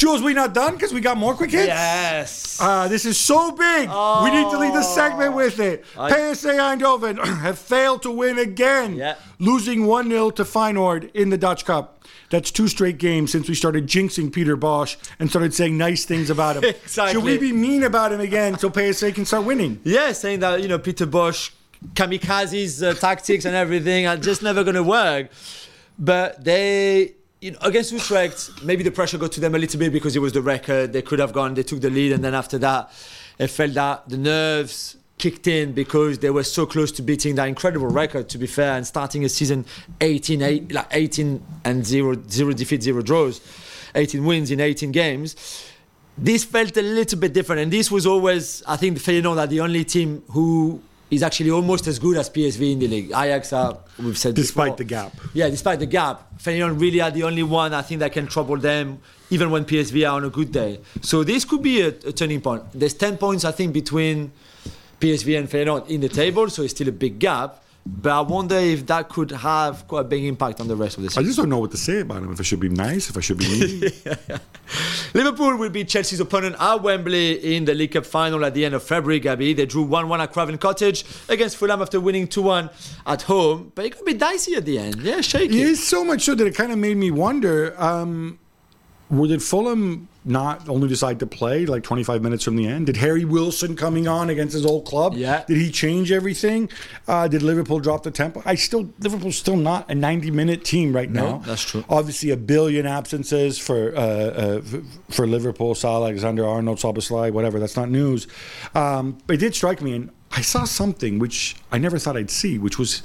S1: Jules, we not done because we got more quick hits?
S2: Yes.
S1: Uh, this is so big. we need to leave the segment with it. PSV Eindhoven have failed to win again,
S2: Yeah.
S1: losing 1 0 to Feyenoord in the Dutch Cup. That's two straight games since we started jinxing Peter Bosz and started saying nice things about him.
S2: Exactly.
S1: Should we be mean about him again so PSV can start winning?
S2: Yeah, saying that you know Peter Bosz, kamikazes uh, tactics and everything are just never going to work. But they, you know, against Utrecht, maybe the pressure got to them a little bit because it was the record. They could have gone. They took the lead, and then after that, it felt that the nerves kicked in because they were so close to beating that incredible record. To be fair, and starting a season 18, eight, like 18 and zero, zero defeats, zero draws, 18 wins in 18 games this felt a little bit different. And this was always, I think, Feyenoord are the only team who is actually almost as good as PSV in the league. Ajax are, we've said
S1: Despite
S2: before.
S1: the gap.
S2: Yeah, despite the gap. Feyenoord really are the only one I think that can trouble them, even when PSV are on a good day. So this could be a, a turning point. There's 10 points, I think, between PSV and Feyenoord in the table, so it's still a big gap. But I wonder if that could have quite a big impact on the rest of the season.
S1: I just don't know what to say about him. If I should be nice, if I should be mean.
S2: Liverpool will be Chelsea's opponent at Wembley in the League Cup final at the end of February, Gabi. They drew 1 1 at Craven Cottage against Fulham after winning 2 1 at home. But it could be dicey at the end. Yeah, shaky.
S1: It is so much so that it kind of made me wonder. Um, did Fulham not only decide to play like 25 minutes from the end? Did Harry Wilson coming on against his old club?
S2: Yeah.
S1: Did he change everything? Uh, did Liverpool drop the tempo? I still Liverpool's still not a 90 minute team right
S2: No,
S1: now.
S2: that's true.
S1: Obviously, a billion absences for uh, uh, for Liverpool. Salah, Alexander Arnold, Szoboszlai, whatever. That's not news. Um, but it did strike me, and I saw something which I never thought I'd see, which was.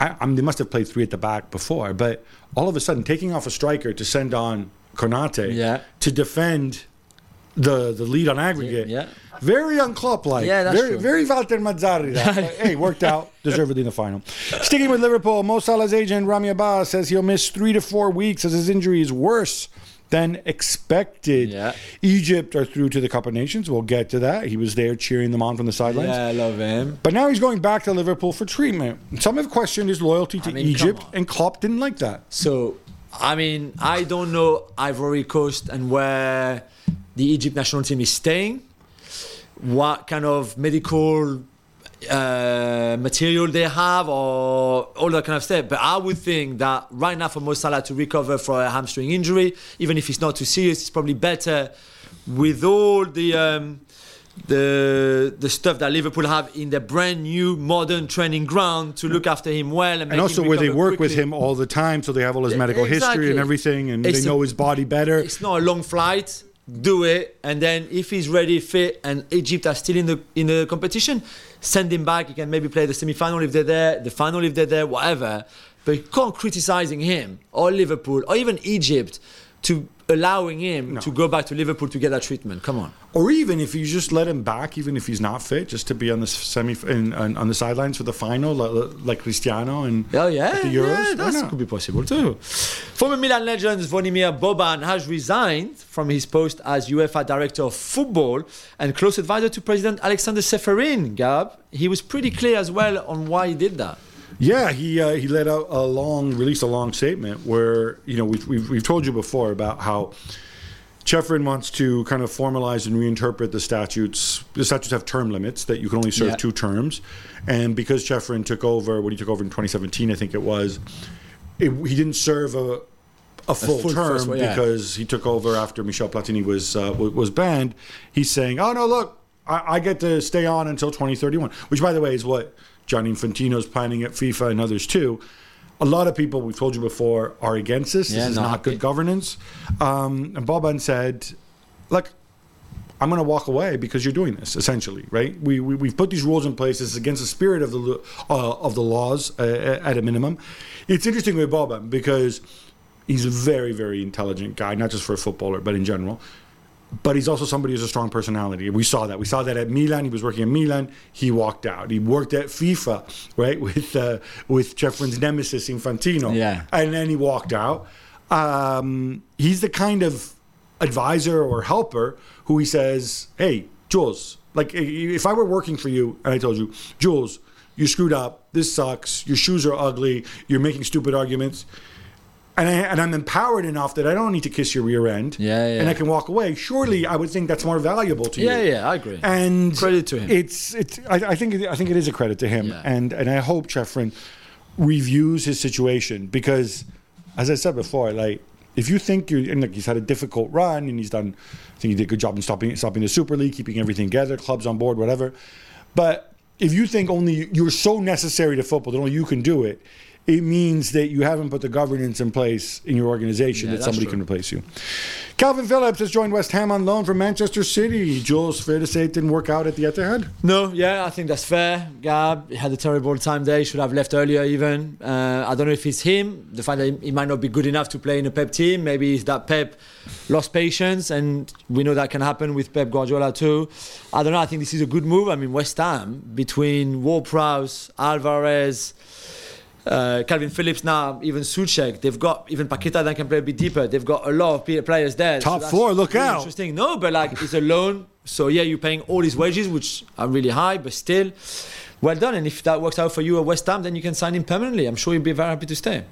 S1: I, I mean, they must have played three at the back before, but all of a sudden, taking off a striker to send on Konate
S2: Yeah.
S1: to defend the the lead on aggregate.
S2: Yeah.
S1: Very unclub like.
S2: Yeah, that's
S1: very,
S2: true.
S1: very Walter Mazzarri. that. Hey, worked out. Deservedly in the final. Sticking with Liverpool, Mo Salah's agent Rami Abbas says he'll miss three to four weeks as his injury is worse than expected.
S2: Yeah.
S1: Egypt are through to the Cup of Nations. We'll get to that. He was there cheering them on from the sidelines.
S2: Yeah, I love him.
S1: But now he's going back to Liverpool for treatment. Some have questioned his loyalty to
S2: I mean,
S1: Egypt, and Klopp didn't like that.
S2: So, I mean, I don't know Ivory Coast and where the Egypt national team is staying, what kind of medical uh, material they have, or all that kind of stuff. But I would think that right now for Mo Salah to recover from a hamstring injury, even if it's not too serious, it's probably better with all the. Um, the the stuff that Liverpool have in their brand new modern training ground to look after him well and,
S1: And also where they work with him all the time, so they have all his medical history and everything, and
S2: It's
S1: they
S2: a-
S1: know his body better.
S2: It's not a long flight. Do it, and then if he's ready, fit, and Egypt are still in the in the competition, send him back. He can maybe play the semi-final if they're there, the final if they're there, whatever. But you can't criticizing him or Liverpool or even Egypt to allowing him to go back to Liverpool to get that treatment. Come on.
S1: Or even if you just let him back, even if he's not fit, just to be on the semi in, on, on the sidelines for the final, like, like Cristiano and
S2: Oh yeah,
S1: the Euros.
S2: yeah, that could be possible too. Former Milan legend Zvonimir Boban has resigned from his post as UEFA Director of Football and close advisor to President Alexander Čeferin. Gab, he was pretty clear as well on why he did that.
S1: Yeah, he uh, he let out a long, released a long statement where you know we've we've, we've told you before about how Čeferin wants to kind of formalize and reinterpret the statutes. The statutes have term limits that you can only serve
S2: Yeah.
S1: two terms, and because Čeferin took over when he took over in 2017, I think it was, it, he didn't serve a a full,
S2: full
S1: term
S2: one, yeah.
S1: because he took over after Michel Platini was uh, wa- was banned. He's saying, "Oh no, look, I, I get to stay on until 2031," which, by the way, is what Gianni Infantino's planning at FIFA and others too. A lot of people we've told you before are against this.
S2: Yeah,
S1: this is
S2: not
S1: not good
S2: happy.
S1: governance. Um, and Boban said, "Look, I'm going to walk away because you're doing this. Essentially, right? We, we we've put these rules in place. This is against the spirit of the uh, of the laws uh, at a minimum. It's interesting with Boban because he's a very very intelligent guy, not just for a footballer, but in general. But he's also somebody who's a strong personality. We saw that. We saw that at Milan. He was working at Milan. He walked out. He worked at FIFA, right, with uh, with Čeferin's nemesis Infantino.
S2: Yeah.
S1: And then he walked out. Um, he's the kind of advisor or helper who he says, "Hey, Jules, like if I were working for you and I told you, Jules, you screwed up. This sucks. Your shoes are ugly. You're making stupid arguments." And, I, and I'm empowered enough that I don't need to kiss your rear end,
S2: Yeah, yeah.
S1: and I can walk away. Surely, I would think that's more valuable to
S2: Yeah,
S1: you.
S2: yeah, yeah, I agree.
S1: And
S2: Credit to him.
S1: It's it's. I, I think it- I think it is a credit to him,
S2: Yeah.
S1: and and I hope Čeferin reviews his situation because, as I said before, like if you think you're and like he's had a difficult run and he's done, I think he did a good job in stopping stopping the Super League, keeping everything together, clubs on board, whatever. But if you think only you're so necessary to football that only you can do it, it means that you haven't put the governance in place in your organization
S2: Yeah,
S1: that somebody
S2: true.
S1: can replace you. Kalvin Phillips has joined West Ham on loan from Manchester City. Jules, fair to say it didn't work out at the Etihad.
S2: No, yeah, I think that's fair. Gab he had a terrible time there. He should have left earlier, even. Uh, I don't know if it's him. The fact that he- might not be good enough to play in a Pep team. Maybe it's that Pep lost patience, and we know that can happen with Pep Guardiola too. I don't know. I think this is a good move. I mean, West Ham between Ward-Prowse, Alvarez. Uh, Kalvin Phillips now, even Souček, they've got even Paqueta that can play a bit deeper. They've got a lot of players there.
S1: Top
S2: that's
S1: four, look
S2: really
S1: out.
S2: Interesting. No, but like it's a loan, so yeah, you're paying all his wages, which are really high, but still, well done. And if that works out for you at West Ham, then you can sign him permanently. I'm sure you'll be very happy to stay.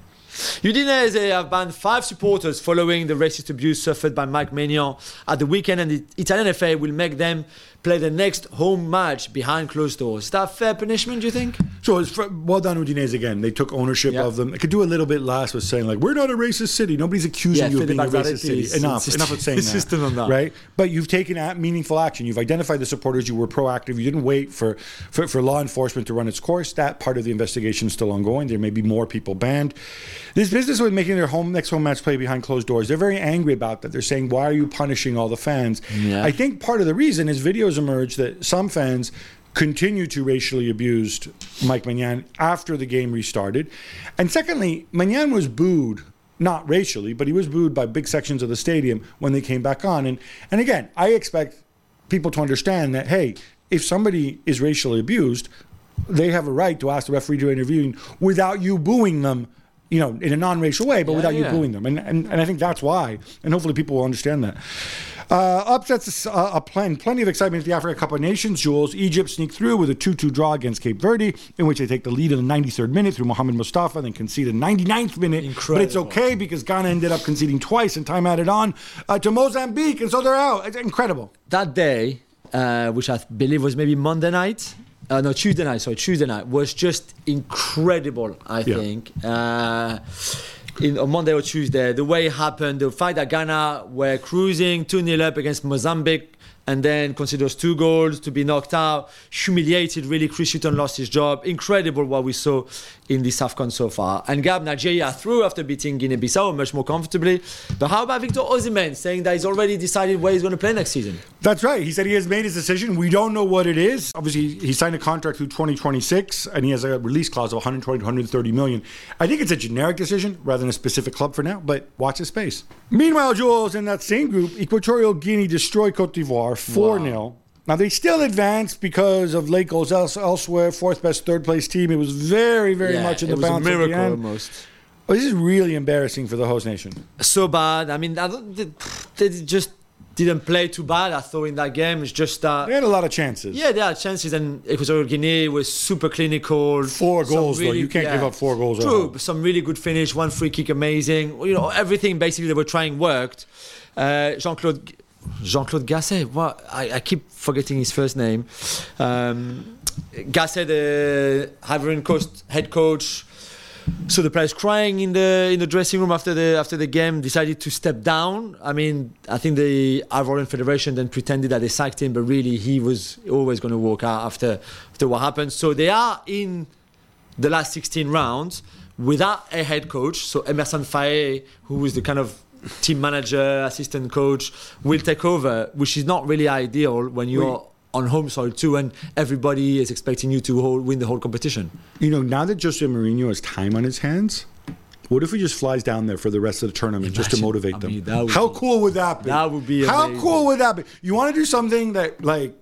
S2: Udinese have banned five supporters following the racist abuse suffered by Mike Maignan at the weekend, and the Italian FA will make them play the next home match behind closed doors. Is that fair punishment, do you think?
S1: So it's well done, Udinese. Again, they took ownership
S2: Yeah.
S1: of them. I could do a little bit last with saying like we're not a racist city. Nobody's accusing
S2: Yeah,
S1: you of being a racist city. Enough, enough of saying that.
S2: that.
S1: right? But you've taken meaningful action. You've identified the supporters. You were proactive. You didn't wait for, for for law enforcement to run its course. That part of the investigation is still ongoing. There may be more people banned. This business with making their home next home match play behind closed doors. They're very angry about that. They're saying, "Why are you punishing all the fans?"
S2: Yeah.
S1: I think part of the reason is videos emerged that some fans continue to racially abused Mike Maignan after the game restarted. And secondly, Maignan was booed, not racially, but he was booed by big sections of the stadium when they came back on. And and again, I expect people to understand that hey, if somebody is racially abused, they have a right to ask the referee to intervene without you booing them. You know, in a non-racial way, but
S2: Yeah,
S1: without you
S2: yeah.
S1: booing them, and, and and I think that's why, and hopefully people will understand that. Uh, upsets uh, a plan, plenty of excitement at the Africa Cup of Nations. Jules, Egypt sneak through with a 2-2 draw against Cape Verde, in which they take the lead in the 93rd minute through Mohamed Mustafa, then concede in 99th minute. Incredible. But it's okay because Ghana ended up conceding twice and time added on uh, to Mozambique, and so they're out. It's incredible.
S2: that day, uh, which I believe was maybe Monday night, uh, no Tuesday night, sorry Tuesday night, was just incredible. I
S1: Yeah.
S2: think. Uh, in, on Monday or Tuesday, the way it happened, the fact that Ghana were cruising 2 0 up against Mozambique and then considers two goals to be knocked out, humiliated really. Chris Hughton lost his job. Incredible what we saw in this AFCON so far. And Gab, Nigeria through after beating Guinea Bissau much more comfortably. But how about Victor Osimhen saying that he's already decided where he's going to play next season?
S1: That's right. He said he has made his decision. We don't know what it is. Obviously, he signed a contract through 2026, and he has a release clause of 120 to 130 million. I think it's a generic decision rather than a specific club for now, but watch his space. Meanwhile, Jules, in that same group, Equatorial Guinea destroyed Cote d'Ivoire 4 0. Now, they still advanced because of late goals else, elsewhere, fourth best third place team. It was very, very
S2: Yeah,
S1: much in the balance.
S2: it was a
S1: balance at the
S2: miracle almost.
S1: Oh, this is really embarrassing for the host nation.
S2: so bad. I mean, I don't, they, they just didn't play too bad. I thought in that game it's just that.
S1: They had a lot of chances.
S2: Yeah, there are chances, and Equatorial Guinea was super clinical.
S1: Four
S2: Some
S1: goals, though. You can't give up four goals at
S2: True, some really good finish, one free kick, amazing. You know, everything basically they were trying worked. Uh, Jean Claude Jean Claude Gasset. What I, I keep forgetting his first name. Um, Gasset, the Ivory Coast head coach. So the players crying in the in the dressing room after the after the game decided to step down. I mean, I think the Ivorian Federation then pretended that they sacked him, but really he was always going to walk out after after what happened. So they are in the last 16 rounds without a head coach. So Emerse Faé, who is the kind of team manager, assistant coach, will take over, which is not really ideal when you're on home soil too, and everybody is expecting you to hold, win the whole competition.
S1: You know, now that Jose Mourinho has time on his hands, what if he just flies down there for the rest of the tournament just to motivate
S2: I
S1: them?
S2: mean, that would
S1: How
S2: be-
S1: cool would that be?
S2: that would be
S1: How
S2: amazing.
S1: cool would that be? You want to do something that like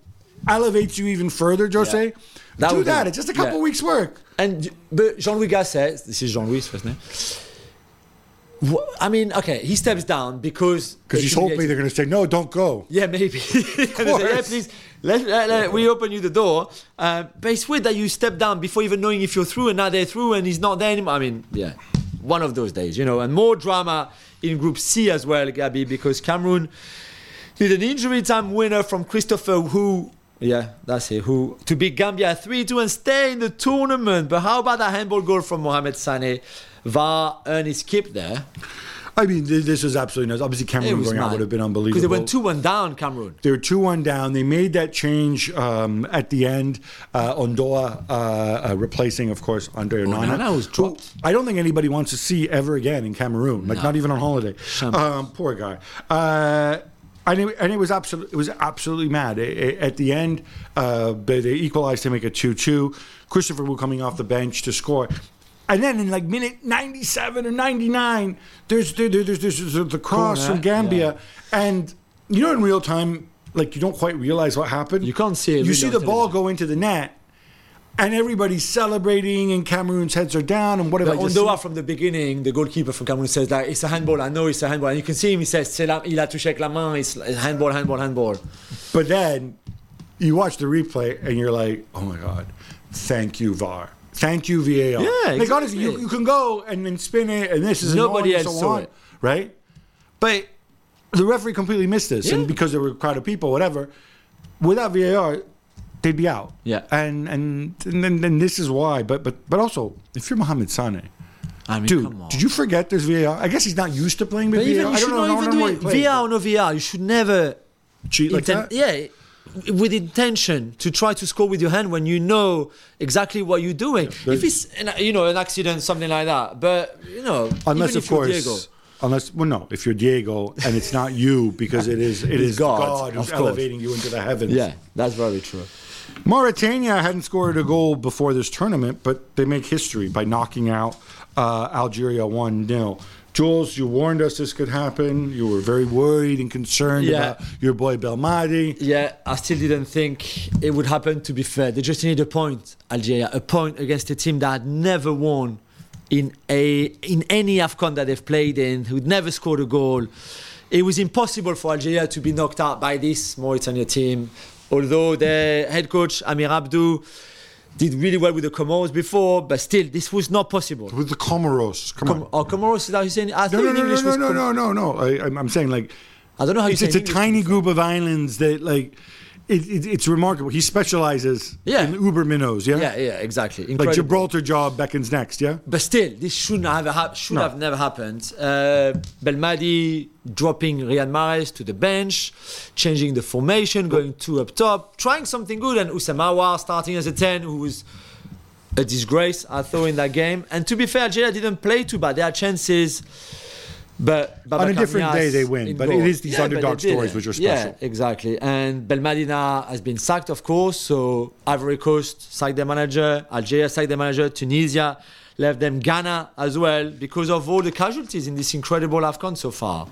S1: elevates you even further, Jose?
S2: Yeah. That
S1: do
S2: would be-
S1: that. It's just a couple
S2: yeah.
S1: weeks work.
S2: And but Jean-Louis Gasset, this is Jean-Louis' first name. I mean, okay, he steps down because
S1: Because he's hoping they're going to say, no, don't go.
S2: Yeah, maybe. Say, yeah, please, let, let- let- we open you the door. Uh, but it's weird that you step down before even knowing if you're through, and now they're through, and he's not there anymore. I mean, yeah, one of those days, you know. And more drama in Group C as well, Gabby, because Cameroon did an injury time winner from Christopher who. Yeah, that's it. Who to beat Gambia 3 2 and stay in the tournament. But how about that handball goal from Mohamed Sané? VAR his keep there.
S1: I mean, this was absolutely nuts. Obviously, Cameroon going out would have been unbelievable.
S2: Because they went 2 1 down, Cameroon.
S1: They were 2 1 down. They made that change um, at the end. Uh, Ondoa uh, uh, replacing, of course, Andre Onana.
S2: Onana was dropped.
S1: I don't think anybody wants to see ever again in Cameroon, like not even on holiday. Um, poor guy. Uh, and it, and it was absolutely it was absolutely mad. I- I- at the end, uh, they, they equalized to make it two two. Christopher Wooh coming off the bench to score. And then in like minute 97 or 99, there's there, there- there's, there's, there's the cross
S2: Corner,
S1: from Gambia. And you know, in real time, like you don't quite realize what happened.
S2: You can't see it
S1: You see the ball go into the net, and everybody's celebrating, and Cameroon's heads are down, and
S2: whatever.
S1: I
S2: Ondoa from the beginning, the goalkeeper from Cameroon says that it's a handball. I know it's a handball, and you can see him. He says, "C'est la- "Il a touché la main. It's handball, handball, handball."
S1: But then you watch the replay, and you're like, oh my god, thank you VAR. Thank you, VAR.
S2: Yeah,
S1: like honestly, you, you can go and then spin it, and this is
S2: Nobody else
S1: so
S2: saw
S1: on,
S2: it.
S1: right? But the referee completely missed this,
S2: Yeah.
S1: and because there were a crowd of people, whatever. Without VAR, they'd be out.
S2: Yeah.
S1: and and and then, then this is why. But but but also, if you're Mohamed Sane,
S2: I mean,
S1: dude,
S2: come on.
S1: did you forget there's VAR? I guess he's not used to playing with
S2: But
S1: VAR.
S2: even
S1: I
S2: you
S1: don't
S2: should
S1: know.
S2: Not even
S1: know
S2: do it. VR or no VAR. You should never
S1: cheat like
S2: inten-
S1: that.
S2: yeah with intention to try to score with your hand when you know exactly what you're doing if it's an, you know an accident something like that but you know
S1: Unless, of course,
S2: Diego,
S1: unless well, no, if you're Diego and it's not you because it is, it is God,
S2: God,
S1: who's elevating you into the heavens.
S2: yeah that's very true
S1: Mauritania hadn't scored a goal before this tournament, but they make history by knocking out uh, Algeria 1 0. Jules, you warned us this could happen. You were very worried and concerned
S2: Yeah.
S1: about your boy Belmadi.
S2: yeah I still didn't think it would happen to be fair they just need a point Algeria a point against a team that had never won in a in any AFCON that they've played in who'd never scored a goal it was impossible for Algeria to be knocked out by this Mauritania team. Although their head coach Amir Abdou did really well with the Comoros before, but still, this was not possible.
S1: With the Comoros. Come
S2: Com-
S1: on.
S2: oh, Comoros is that how you saying? I
S1: No, no, no, no,
S2: English
S1: no,
S2: was
S1: no, no, no, no. I, I'm- I'm saying like
S2: I don't know how you
S1: it's,
S2: say
S1: it's a tiny group of islands that like it, it, it's remarkable. He specializes
S2: Yeah.
S1: in Uber minnows. Yeah,
S2: Yeah, yeah, exactly.
S1: like Gibraltar job beckons next. Yeah.
S2: But still, this shouldn't have should
S1: No.
S2: have never happened. Uh, Belmadi dropping Riyad Mahrez to the bench, changing the formation, going two up top, trying something good, and Houssem Aouar starting as a ten, who was a disgrace, I thought, in that game. And to be fair, Algeria didn't play too bad. There are chances. But
S1: On a different day they win, but it
S2: goal.
S1: is these
S2: Yeah,
S1: underdog stories
S2: it.
S1: which are special.
S2: Yeah, exactly. And Belmadina has been sacked, of course. So Ivory Coast sacked their manager, Algeria sacked their manager, Tunisia left them Ghana as well because of all the casualties in this incredible AFCON so far.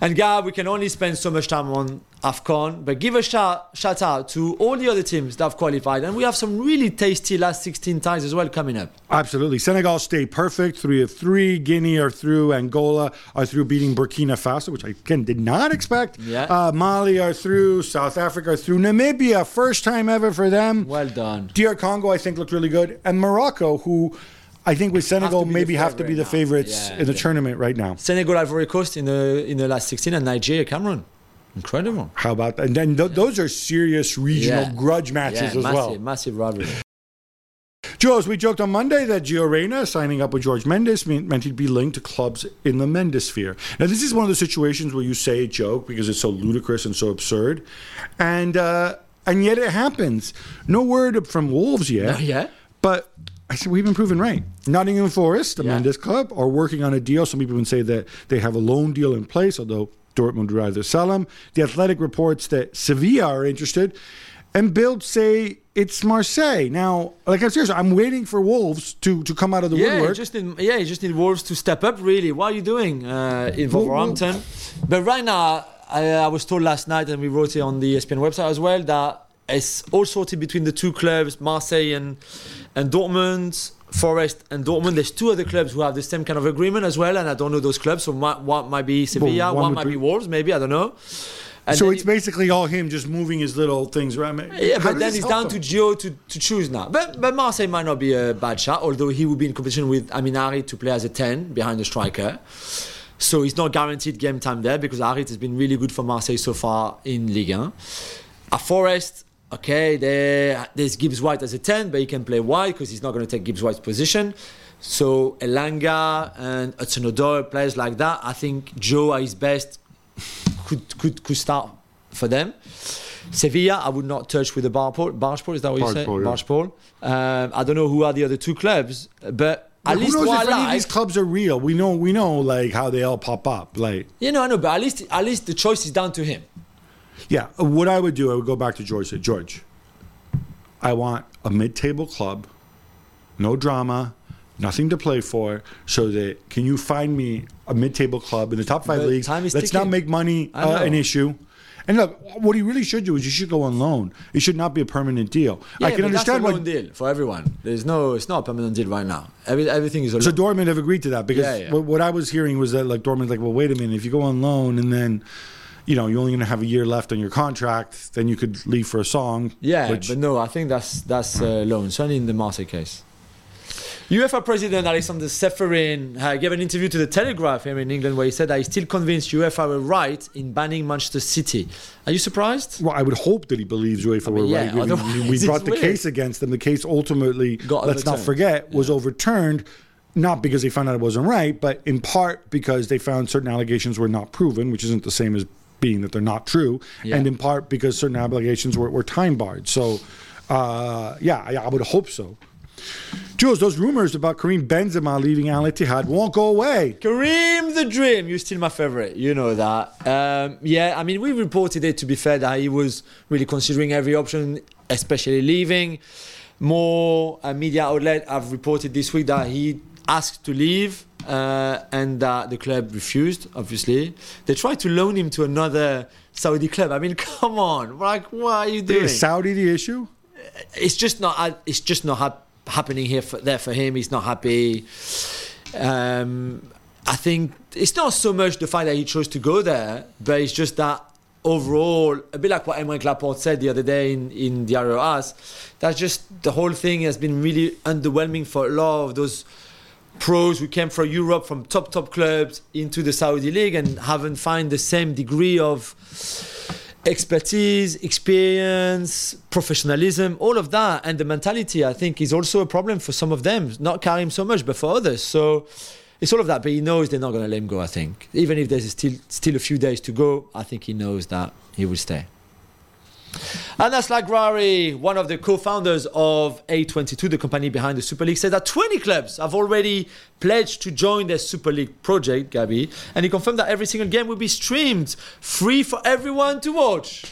S2: And Gab, we can only spend so much time on AFCON, but give a shout, shout out to all the other teams that have qualified. And we have some really tasty last 16 ties as well coming up.
S1: Absolutely. Senegal stay perfect. Three of three. Guinea are through. Angola are through beating Burkina Faso, which I again did not expect.
S2: Yeah.
S1: Uh, Mali are through. South Africa are through. Namibia, first time ever for them.
S2: Well done.
S1: DR Congo, I think, looked really good. And Morocco, who I think with Senegal
S2: be the
S1: maybe have to be
S2: favourite
S1: the favorites
S2: Yeah,
S1: in the
S2: yeah.
S1: tournament right now.
S2: Senegal, Ivory Coast in the in the last 16, and Nigeria, Cameroon. Incredible.
S1: How about that? And then th- those are serious regional
S2: Yeah.
S1: grudge matches
S2: Yeah,
S1: as
S2: massive,
S1: well.
S2: massive rivalry.
S1: Jules, we joked on Monday that Gio Reyna signing up with George Mendes meant, meant he'd be linked to clubs in the Mendes sphere. Now, this is one of the situations where you say a joke because it's so ludicrous and so absurd, and uh, and yet it happens. No word from Wolves yet.
S2: Not yet?
S1: But I said we've been proven right. Nottingham Forest, the
S2: Yeah.
S1: Mendes club, are working on a deal. Some people even say that they have a loan deal in place, although Dortmund rather sell him. The Athletic reports that Sevilla are interested, and Bild say it's Marseille. Now, like I'm serious, I'm waiting for Wolves to, to come out of the
S2: Yeah,
S1: woodwork.
S2: just need, yeah, you just need Wolves to step up. Really, what are you doing uh, in Wolverhampton? But right now, I, I was told last night, and we wrote it on the ESPN website as well, that it's all sorted between the two clubs, Marseille and and Dortmund. Forest and Dortmund. There's two other clubs who have the same kind of agreement as well, and I don't know those clubs. So might, one might be Sevilla,
S1: one
S2: one, might
S1: be-
S2: be Wolves, maybe I don't know. And
S1: so it's
S2: you-
S1: basically all him just moving his little things around.
S2: Yeah,
S1: How
S2: but then it's down to
S1: him?
S2: Gio to, to choose now. But but Marseille might not be a bad shot, although he would be in competition with Amine Harit to play as a 10 behind the striker. So he's not guaranteed game time there because Harit has been really good for Marseille so far in Ligue 1. At Forest, okay, there, there's Gibbs White as a 10, but he can play wide because he's not going to take Gibbs White's position. So Elanga and Hudson Odoi, players like that, I think Gio at his best could could could start for them. Sevilla, I would not touch with the Barpol. Bargepol, is that what you say?
S1: Bargepol, yeah.
S2: Bargepol. Um, I don't know who are the other two clubs, but at
S1: Who
S2: least
S1: knows if
S2: I
S1: any of these clubs are real? We know we know like how they all pop up. Like
S2: you know, I know, but at least at least the choice is down to him.
S1: Yeah, what I would do, I would go back to George. Say, George, I want a mid-table club, no drama, nothing to play for. So that can you find me a mid-table club in the top five leagues? Let's not make money uh, an issue. And look, what he really should do is you should go on loan. It should not be a permanent deal.
S2: Yeah,
S1: I can understand
S2: that's a loan deal for everyone. There's no, it's not a permanent deal right now. Every, everything is a
S1: So. Dortmund have agreed to that because
S2: Yeah, yeah.
S1: What, what I was hearing was that like Dortmund's like, well, wait a minute, if you go on loan and then, you know, you're only going to have a year left on your contract, then you could leave for a song.
S2: Yeah,
S1: which,
S2: but no, I think that's that's uh, loan. Certainly in the Marseille case. UEFA President Alexander Čeferin uh, gave an interview to the Telegraph here in England where he said he's still convinced UEFA were right in banning Manchester City. Are you surprised?
S1: Well, I would hope that he believes UEFA
S2: mean,
S1: were
S2: yeah,
S1: right. We- we, we brought the
S2: weird.
S1: case against them. The case ultimately,
S2: Got
S1: let's not forget, was overturned. Not because they found out it wasn't right, but in part because they found certain allegations were not proven, which isn't the same as being that they're not true,
S2: Yeah.
S1: and in part because certain obligations were, were time barred. So, uh, yeah, I, I would hope so. Jules, those rumors about Karim Benzema leaving Al Ittihad won't go away.
S2: Kareem the Dream, you're still my favorite. You know that. Um, yeah, I mean, we reported it to be fair that he was really considering every option, especially leaving. More uh, media outlet have reported this week that he asked to leave uh, and that the club refused, obviously. They tried to loan him to another Saudi club. I mean, come on. Like, what are you doing?
S1: Is Saudi the issue?
S2: it's just not it's just not hap- happening here for, there for him he's not happy um, I think it's not so much the fact that he chose to go there but it's just that overall a bit like what Aymeric Laporte said the other day in, in Diario As that's just the whole thing has been really underwhelming for a lot of those pros who came from Europe from top top clubs into the Saudi league and haven't found the same degree of expertise, experience, professionalism, all of that, and the mentality, I think, is also a problem for some of them. Not Karim so much, but for others. So it's all of that. But he knows they're not going to let him go. I think, even if there's still still a few days to go, I think he knows that he will stay. Anas Laghrari, one of the co-founders of A22, the company behind the Super League, said that 20 clubs have already pledged to join their Super League project, Gabi, and he confirmed that every single game will be streamed, free for everyone to watch.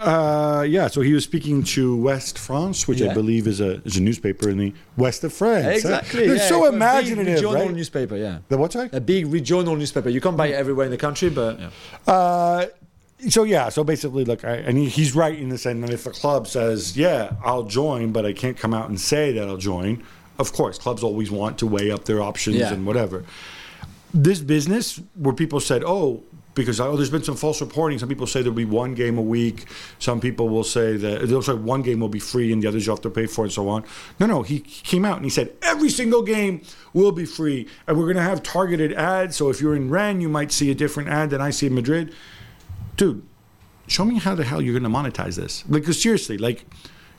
S1: Uh, yeah, so he was speaking to West France, which I believe is a is a newspaper in the west of France.
S2: Exactly.
S1: They're
S2: yeah,
S1: so imaginative,
S2: regional
S1: right?
S2: newspaper, yeah.
S1: The what's that?
S2: A big regional newspaper. You can't buy it everywhere in the country, but yeah.
S1: Uh, so yeah, so basically, look, I, and he, he's right in the sense that if the club says, "Yeah, I'll join," but I can't come out and say that I'll join. Of course, clubs always want to weigh up their options
S2: Yeah.
S1: and whatever. This business, where people said, "Oh," because oh, there's been some false reporting. Some people say there'll be one game a week. Some people will say that they'll say one game will be free and the others you have to pay for, and so on. No, no, he, he came out and he said every single game will be free, and we're going to have targeted ads. So if you're in Rennes, you might see a different ad than I see in Madrid dude, show me how the hell you're going to monetize this. Because seriously, like,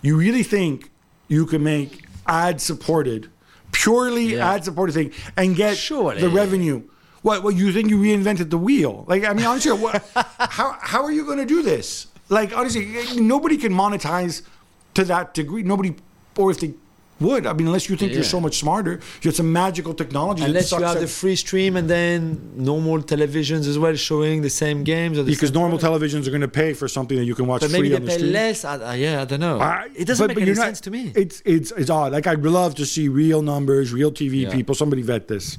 S1: you really think you can make ad supported, purely
S2: Yeah.
S1: ad supported thing, and get
S2: Surely.
S1: the revenue? What? What you think you reinvented the wheel? Like, I mean, honestly, what, how how are you going to do this? Like, honestly, nobody can monetize to that degree. Nobody, or if they would, I mean, unless you think you're so much smarter, it's a magical technology.
S2: Unless you have the free stream and then normal televisions as well showing the same games. Or the
S1: because
S2: same
S1: normal televisions are going to pay for something that you can watch
S2: But
S1: free
S2: maybe they
S1: on the
S2: pay
S1: stream.
S2: less. I, I- yeah, I don't know. It doesn't
S1: but-
S2: make
S1: but
S2: any
S1: you're not-
S2: sense to me.
S1: It's it's it's odd. Like I'd love to see real numbers, real TV
S2: Yeah.
S1: people. Somebody vet this.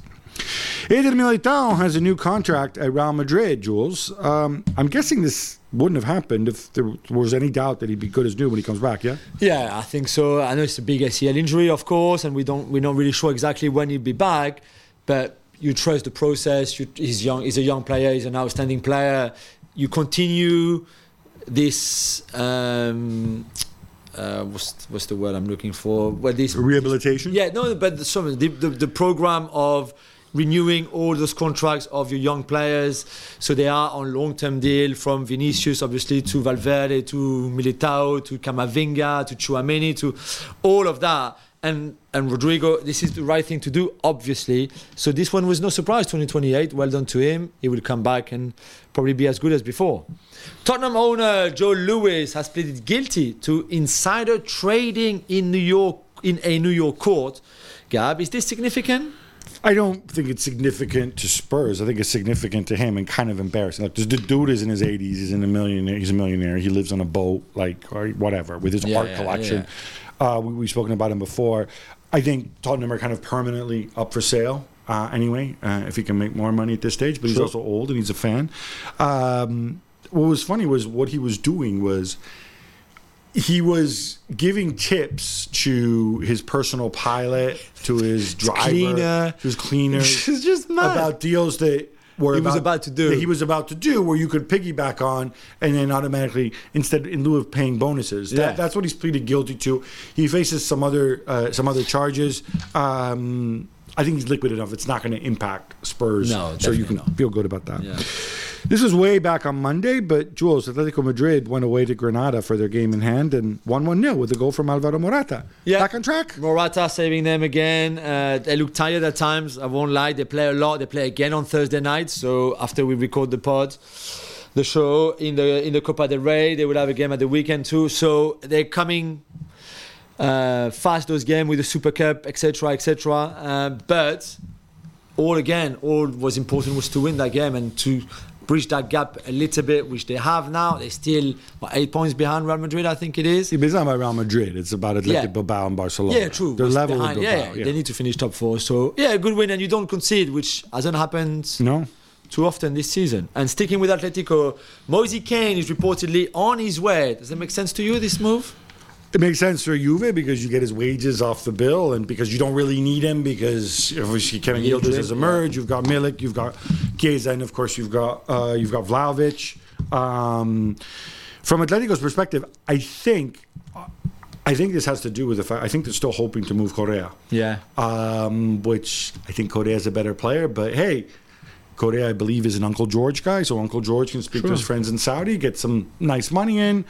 S1: Eder Militao has a new contract at Real Madrid. Jules, um, I'm guessing this wouldn't have happened if there was any doubt that he'd be good as new when he comes back. Yeah.
S2: Yeah, I think so. I know it's a big ACL injury, of course, and we don't we're not really sure exactly when he'll be back. But you trust the process. You, he's young. He's a young player. He's an outstanding player. You continue this. Um, uh, what's what's the word I'm looking for? Well, this
S1: Rehabilitation.
S2: yeah, no, but some, the, the, the program of renewing all those contracts of your young players, so they are on long-term deal from Vinicius, obviously, to Valverde, to Militao, to Camavinga, to Tchouaméni, to all of that. And and Rodrygo, this is the right thing to do, obviously. So this one was no surprise. 2028, well done to him. He will come back and probably be as good as before. Tottenham owner Joe Lewis has pleaded guilty to insider trading in New York in a New York court. Gab, is this significant?
S1: I don't think it's significant to Spurs. I think it's significant to him and kind of embarrassing. Like, the dude is in his 80s. He's in a millionaire. He's a millionaire. He lives on a boat, like or whatever, with his
S2: Yeah,
S1: art
S2: yeah,
S1: collection. Uh, we, we've spoken about him before. I think Tottenham are kind of permanently up for sale. Uh, anyway, uh, if he can make more money at this stage, but he's
S2: Sure.
S1: also old and he's a fan. Um, what was funny was what he was doing was he was giving tips to his personal pilot, to his driver,
S2: cleaner.
S1: to his cleaners
S2: It's just mad.
S1: about deals that were
S2: He was about to do.
S1: that he was about to do, where you could piggyback on and then automatically instead in lieu of paying bonuses. That,
S2: Yeah.
S1: that's what he's pleaded guilty to. He faces some other uh, some other charges. Um, I think he's liquid enough. It's not going to impact Spurs,
S2: No,
S1: so you can
S2: not.
S1: feel good about that.
S2: Yeah.
S1: This was way back on Monday, but Jules, Atletico Madrid went away to Granada for their game in hand and won 1 0 with a goal from Alvaro Morata.
S2: Yeah.
S1: Back on track?
S2: Morata saving them again. Uh, they look tired at times. I won't lie. They play a lot. They play again on Thursday night. So after we record the pod, the show in the in the Copa del Rey, they will have a game at the weekend too. So they're coming uh, fast those games with the Super Cup, etc., etc. Uh, but all again, all was important was to win that game and to bridge that gap a little bit, which they have now. They're still what, eight points behind Real Madrid, I think it is.
S1: Yeah, but it's not about Real Madrid. It's about Athletic
S2: Yeah.
S1: Bilbao and Barcelona.
S2: Yeah, true.
S1: They're level
S2: behind-
S1: with Bilbao.
S2: yeah, they need to finish top four. So yeah, a good win, and you don't concede, which hasn't happened
S1: No?
S2: too often this season. And sticking with Atletico, Moise Kean is reportedly on his way. Does that make sense to you? This move?
S1: It makes sense for Juve because you get his wages off the bill and because you don't really need him because obviously
S2: Kenan
S1: Yildiz has emerged. You've got Milik, you've got Chiesa, and of course you've got uh, you've got Vlahovic. Um, from Atletico's perspective, I think I think this has to do with the fact I think they're still hoping to move Correa,
S2: Yeah.
S1: um, which I think Correa is a better player. But hey, Correa, I believe, is an Uncle George guy, so Uncle George can speak to his friends in Saudi, get some nice money in,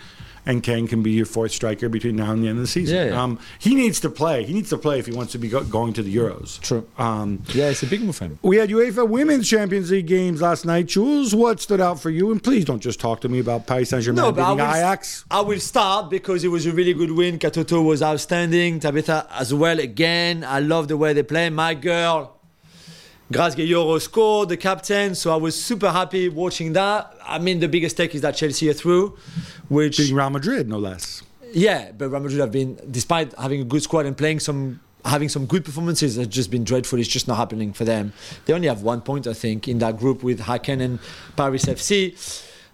S1: and Kean can be your fourth striker between now and the end of the season.
S2: Yeah, yeah.
S1: Um, he needs to play. He needs to play if he wants to be go- going to the Euros.
S2: True.
S1: Um,
S2: Yeah, it's a big move for him.
S1: we had UEFA Women's Champions League games last night. Jules, what stood out for you? And please don't just talk to me about Paris Saint Germain
S2: No, but I
S1: beating
S2: will,
S1: Ajax.
S2: I will start because it was a really good win. Katoto was outstanding. Tabitha as well again. I love the way they play. My girl, Grace Geyoro scored, the captain. So I was super happy watching that. I mean, the biggest take is that Chelsea are through, which
S1: Beating Real Madrid, no less.
S2: yeah, but Real Madrid have been, despite having a good squad and playing some, having some good performances, has just been dreadful. It's just not happening for them. They only have one point, I think, in that group with Häcken and Paris FC.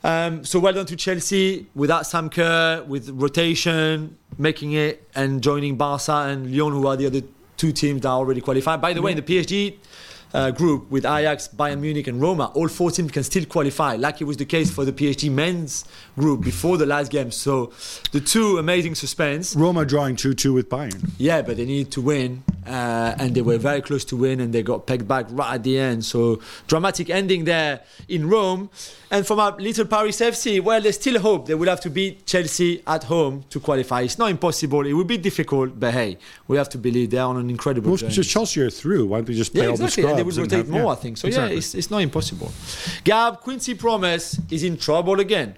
S2: Um, so well done to Chelsea without Sam Kerr, with rotation, making it and joining Barca and Lyon, who are the other two teams that are already qualified. By the way, in the PSG uh, group with Ajax, Bayern Munich, and Roma, all four teams can still qualify, like it was the case for the PSG men's group before the last game. So the two amazing suspense.
S1: Roma drawing 2 2 with Bayern.
S2: Yeah, but they needed to win, uh, and they were very close to win, and they got pegged back right at the end. So dramatic ending there in Rome. And from our little Paris FC, well, there's still hope. They will have to beat Chelsea at home to qualify. It's not impossible. It will be difficult, but hey, we have to believe they're on an incredible
S1: Well,
S2: journey.
S1: just Chelsea are through. Why don't they just play
S2: Yeah,
S1: all
S2: exactly.
S1: the
S2: And they
S1: scrubs
S2: will rotate
S1: have-
S2: more,
S1: yeah,
S2: I think. So
S1: exactly.
S2: yeah, it's, it's not impossible. Gab Quincy Promes is in trouble again.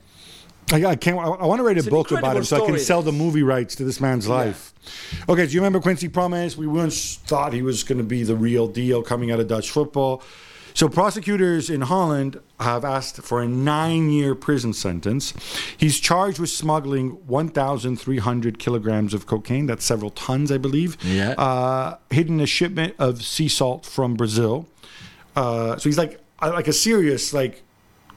S1: I, I can't. I, I want to write a
S2: It's
S1: book about
S2: incredible
S1: him so I can sell the movie rights to this man's life. Okay, do you remember Quincy Promes? We once thought he was going to be the real deal coming out of Dutch football. So prosecutors in Holland have asked for a nine-year prison sentence. He's charged with smuggling 1,300 kilograms of cocaine. That's several tons, I believe.
S2: Yeah.
S1: Uh, hidden a shipment of sea salt from Brazil. Uh, so he's like like a serious like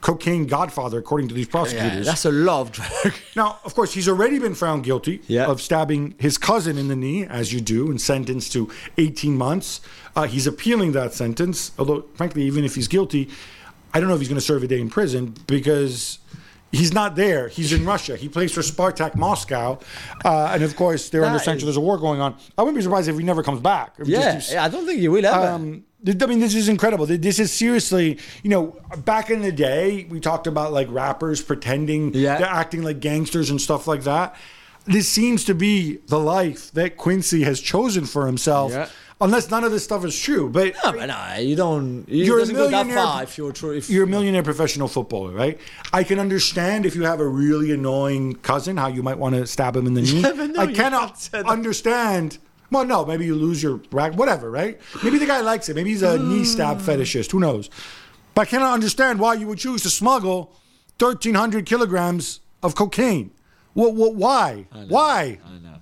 S1: cocaine godfather, according to these prosecutors.
S2: Yeah, that's a lot of drug.
S1: Now, of course, he's already been found guilty
S2: Yeah.
S1: of stabbing his cousin in the knee, as you do, and sentenced to 18 months. Uh, he's appealing that sentence, although, frankly, even if he's guilty, I don't know if he's going to serve a day in prison because he's not there. He's in Russia. He plays for Spartak Moscow. Uh, and, of course, they're under
S2: That is-
S1: There's a war going on. I wouldn't be surprised if he never comes back.
S2: Yeah,
S1: keeps-
S2: I don't think he will ever.
S1: um, I mean, this is incredible. This is seriously, you know, back in the day, we talked about like rappers pretending
S2: Yeah.
S1: they're acting like gangsters and stuff like that. This seems to be the life that Quincy has chosen for himself,
S2: Yeah.
S1: unless none of this stuff is true. But
S2: no, but no, you don't. It
S1: You're a millionaire-
S2: if you're true. If
S1: you're a millionaire professional footballer, right? I can understand if you have a really annoying cousin, how you might want to stab him in the knee.
S2: no,
S1: I cannot understand. Well, no, maybe you lose your rack, whatever, right? Maybe the guy likes it. Maybe he's a hmm. knee stab fetishist. Who knows? But I cannot understand why you would choose to smuggle 1,300 kilograms of cocaine. What? What? Why? Why?
S2: I know.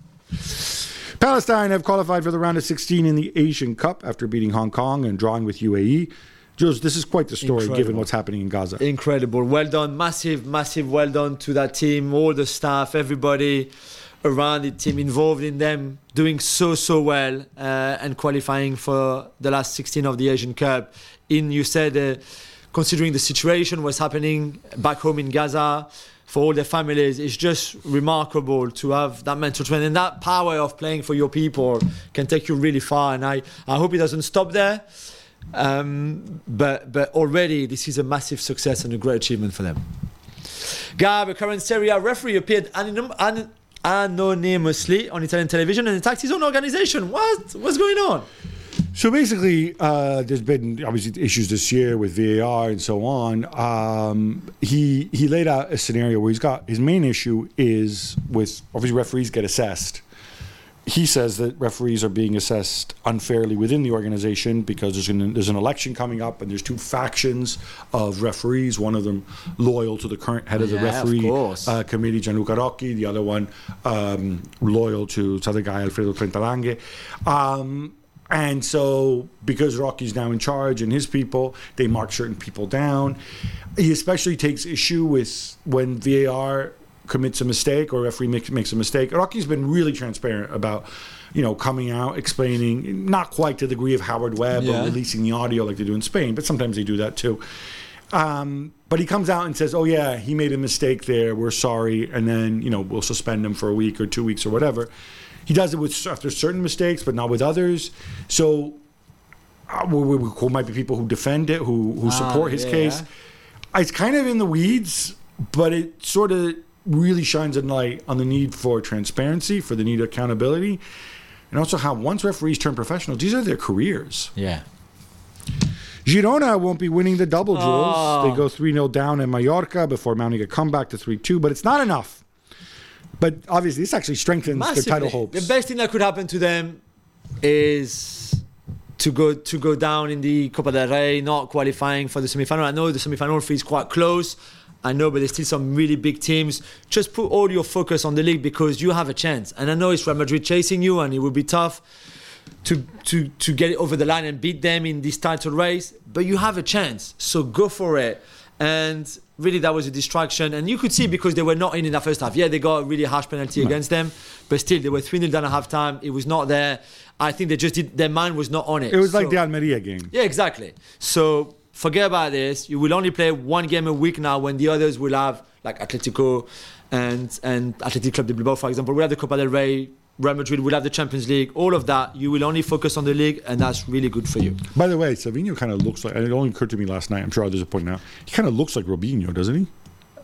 S1: Palestine have qualified for the round of 16 in the Asian Cup after beating Hong Kong and drawing with UAE. Jules, this is quite the story given what's happening in Gaza.
S2: Incredible. Well done. Massive, massive well done to that team, all the staff, everybody around the team involved in them doing so, so well uh, and qualifying for the last 16 of the Asian Cup. In, you said, uh, considering the situation, what's happening back home in Gaza for all their families. It's just remarkable to have that mental strength and that power of playing for your people can take you really far. And I, I hope it doesn't stop there. Um, but but already this is a massive success and a great achievement for them. Gab, a current Serie A referee, appeared anonym, an, anonymously on Italian television and attacked his own organization. What? What's going on?
S1: So basically, uh, there's been obviously issues this year with VAR and so on. Um, he he laid out a scenario where he's got his main issue is with obviously referees get assessed. He says that referees are being assessed unfairly within the organization because there's an, there's an election coming up and there's two factions of referees. One of them loyal to the current head of the
S2: Yeah, of
S1: referee
S2: course.
S1: uh, committee, Gianluca Rocchi. The other one um, loyal to this other guy, Alfredo Trentalanghe. Um, and so, because Rocchi's now in charge and his people, they mark certain people down. He especially takes issue with when VAR commits a mistake or referee makes, makes a mistake. Rocchi's been really transparent about, you know, coming out, explaining, not quite to the degree of Howard Webb
S2: Yeah.
S1: or releasing the audio like they do in Spain, but sometimes they do that too. Um, but he comes out and says, "Oh yeah, he made a mistake there. We're sorry," and then you know we'll suspend him for a week or two weeks or whatever. He does it with after certain mistakes, but not with others. So, uh, we, we, who might be people who defend it, who who
S2: Ah,
S1: support his
S2: yeah.
S1: case. It's kind of in the weeds, but it sort of really shines a light on the need for transparency, for the need of accountability, and also how once referees turn professional, these are their careers.
S2: Yeah.
S1: Girona won't be winning the double Jules.
S2: Oh.
S1: They go 3 0 down in Mallorca before mounting a comeback to 3 2, but it's not enough. But obviously, this actually strengthens their title hopes.
S2: The best thing that could happen to them is to go to go down in the Copa del Rey, not qualifying for the semi-final. I know the semi-final is quite close. I know, but there's still some really big teams. Just put all your focus on the league because you have a chance. And I know it's Real Madrid chasing you, and it will be tough to to to get it over the line and beat them in this title race. But you have a chance, so go for it. And really, that was a distraction. And you could see because they were not in in that first half. Yeah, they got a really harsh penalty against them, but still, they were 3 0 down at half time. It was not there. I think they just did, their mind was not on it.
S1: it was like the Almeria game.
S2: yeah, exactly. So forget about this. You will only play one game a week now when the others will have, like Atletico and, and Athletic Club de Bilbao, for example, will have the Copa del Rey. Real Madrid will have the Champions League, all of that. You will only focus on the league, and that's really good for you.
S1: By the way, Savinho kind of looks like, and it only occurred to me last night. I'm sure others are pointing out. He kind of looks like Robinho, doesn't he?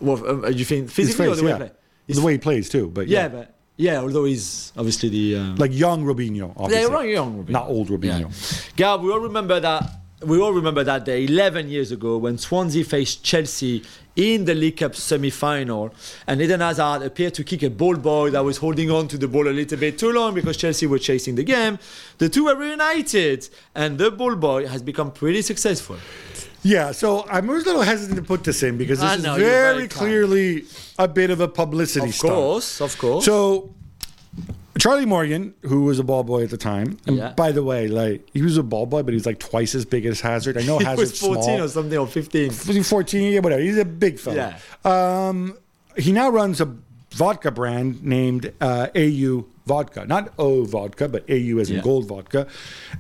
S2: Well, um, you think physically or
S1: face,
S2: the way
S1: yeah.
S2: he play?
S1: The way he plays, too. But
S2: Yeah,
S1: yeah.
S2: but yeah, although he's obviously the um,
S1: like young Robinho, obviously.
S2: yeah, young. Robin.
S1: Not old Robinho.
S2: Gab, we all remember that. We all remember that day 11 years ago when Swansea faced Chelsea in the League Cup semi-final, and Eden Hazard appeared to kick a ball boy that was holding on to the ball a little bit too long because Chelsea were chasing the game. The two were reunited, and the ball boy has become pretty successful.
S1: Yeah, so I'm a little hesitant to put this in because this
S2: I
S1: is very,
S2: very
S1: clearly a bit of a publicity
S2: Of
S1: stunt.
S2: course, of course.
S1: So Charlie Morgan, who was a ball boy at the time, and
S2: Yeah.
S1: by the way, like he was a ball boy, but he was like twice as big as Hazard. I know
S2: he
S1: Hazard's
S2: was 14
S1: small.
S2: or something, or 15.
S1: Was he 14? Yeah, whatever. He's a big fella. Um, he now runs a vodka brand named uh, AU Vodka. Not O Vodka, but AU as in
S2: Yeah.
S1: gold vodka.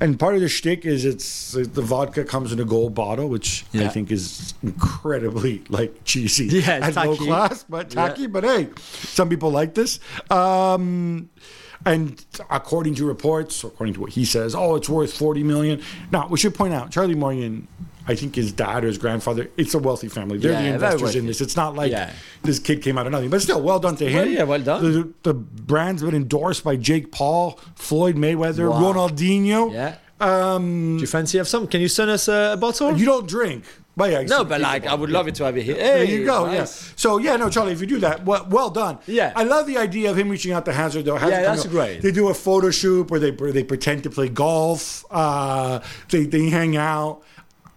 S1: And part of the shtick is it's the vodka comes in a gold bottle, which I think is incredibly like cheesy
S2: Yeah,
S1: and low class, but
S2: Yeah.
S1: tacky. But hey, some people like this. Um, and according to reports, according to what he says, oh, it's worth 40 million. Now, we should point out, Charlie Morgan, I think his dad or his grandfather, it's a wealthy family. They're
S2: Yeah,
S1: the investors in this. It's not like
S2: Yeah.
S1: this kid came out of nothing. But still, well done to him.
S2: Well, yeah, well done.
S1: The, the brand's been endorsed by Jake Paul, Floyd Mayweather,
S2: Wow.
S1: Ronaldinho.
S2: Yeah.
S1: Um,
S2: Do you fancy have some? Can you send us a, a bottle?
S1: you don't drink. But yeah,
S2: no, but like, I would love it to have it here.
S1: there
S2: Hey,
S1: you go.
S2: nice.
S1: Yeah. So yeah, no, Charlie, if you do that, well, well done.
S2: Yeah.
S1: I love the idea of him reaching out to Hazard though. Hazard
S2: Yeah, that's
S1: out-
S2: great.
S1: They do a photo shoot where they where they pretend to play golf. Uh, they they hang out.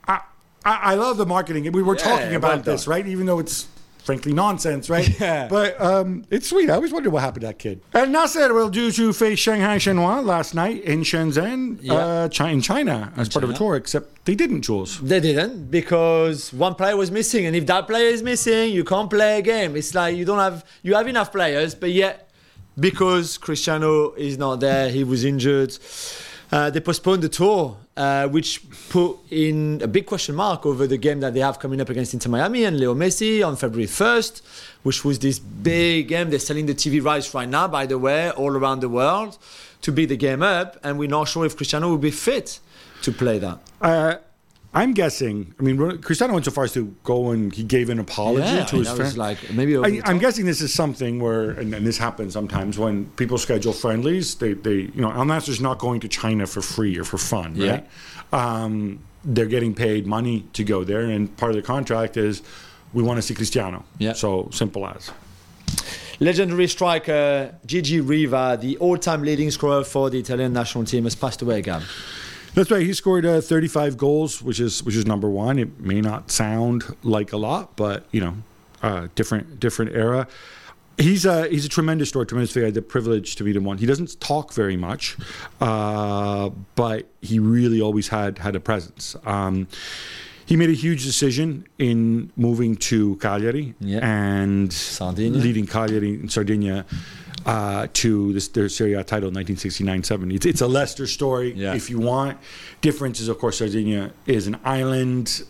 S1: I, I I love the marketing. We were
S2: Yeah,
S1: talking about
S2: well
S1: this, right? Even though it's frankly nonsense, right?
S2: Yeah.
S1: But um, it's sweet. I always wondered what happened to that kid. And Nassr will do to face Shanghai Shenhua last night in Shenzhen,
S2: Yeah.
S1: uh, in China, as part of a tour. Except they didn't, Jules.
S2: They didn't because one player was missing, and if that player is missing, you can't play a game. It's like you don't have you have enough players, but yet because Cristiano is not there, he was injured. Uh, they postponed the tour, uh, which put in a big question mark over the game that they have coming up against Inter Miami and Leo Messi on February 1st, which was this big game. They're selling the TV rights right now, by the way, all around the world to beat the game up, and we're not sure if Cristiano will be fit to play that.
S1: Uh, I'm guessing. I mean, Cristiano went so far as to go and he gave an apology
S2: Yeah,
S1: to his
S2: it's like maybe
S1: I, I'm guessing this is something where, and, and this happens sometimes when people schedule friendlies. They, they, you know, Al Nassr's not going to China for free or for fun,
S2: Yeah.
S1: right? Um, they're getting paid money to go there, and part of the contract is we want to see Cristiano.
S2: Yeah.
S1: So simple as.
S2: Legendary striker Gigi Riva, the all-time leading scorer for the Italian national team, has passed away. Gab.
S1: That's right. He scored uh, 35 goals, which is which is number one. It may not sound like a lot, but you know, uh, different different era. He's a he's a tremendous story, tremendous figure. I had the privilege to meet him one. He doesn't talk very much, uh, but he really always had had a presence. Um, he made a huge decision in moving to Cagliari
S2: Yeah.
S1: and
S2: Sardinia.
S1: leading Cagliari in Sardinia uh, to this, their Serie A title in 1969-70. It's, it's a Leicester story,
S2: Yeah.
S1: if you want. Difference is, of course, Sardinia is an island.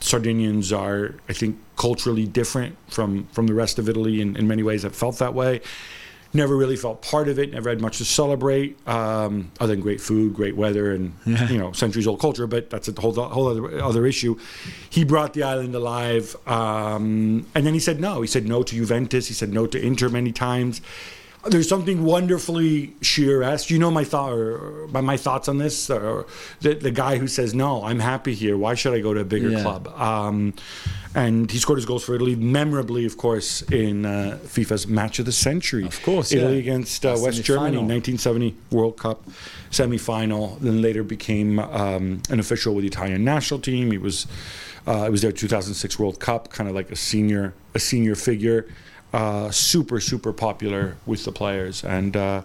S1: Sardinians are, I think, culturally different from, from the rest of Italy in, in many ways. I've felt that way. Never really felt part of it. Never had much to celebrate, um, other than great food, great weather, and you know centuries old culture. But that's a whole whole other other issue. He brought the island alive, um, and then he said no. He said no to Juventus. He said no to Inter many times. There's something wonderfully Shearer-esque. You know my thought, or my, my thoughts on this, or the, the guy who says no, I'm happy here. Why should I go to a bigger
S2: Yeah.
S1: club? Um, and he scored his goals for Italy, memorably, of course, in uh, FIFA's Match of the Century.
S2: Of course,
S1: Italy
S2: yeah.
S1: against uh, West Germany, 1970 World Cup semifinal. Then later became um, an official with the Italian national team. He was uh, it was their 2006 World Cup, kind of like a senior a senior figure. Uh, super super popular with the players and uh,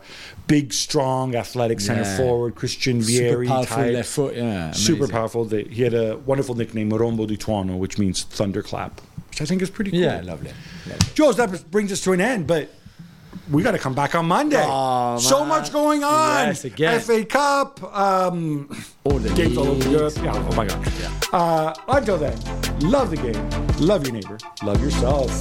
S1: big strong athletic center
S2: Yeah.
S1: forward Christian
S2: Super
S1: Vieri
S2: powerful
S1: type
S2: left foot. Yeah,
S1: super powerful. They, he had a wonderful nickname, Rombo di Tuono, which means thunderclap, which I think is pretty cool.
S2: Yeah, lovely. lovely.
S1: Jules, that brings us to an end, but we got to come back on Monday.
S2: Oh,
S1: so much going on.
S2: Yes, again.
S1: FA Cup, um,
S2: All the
S1: games all over. Europe. Yeah, oh my God. Yeah. Uh, until then, love the game, love your neighbor, love yourself.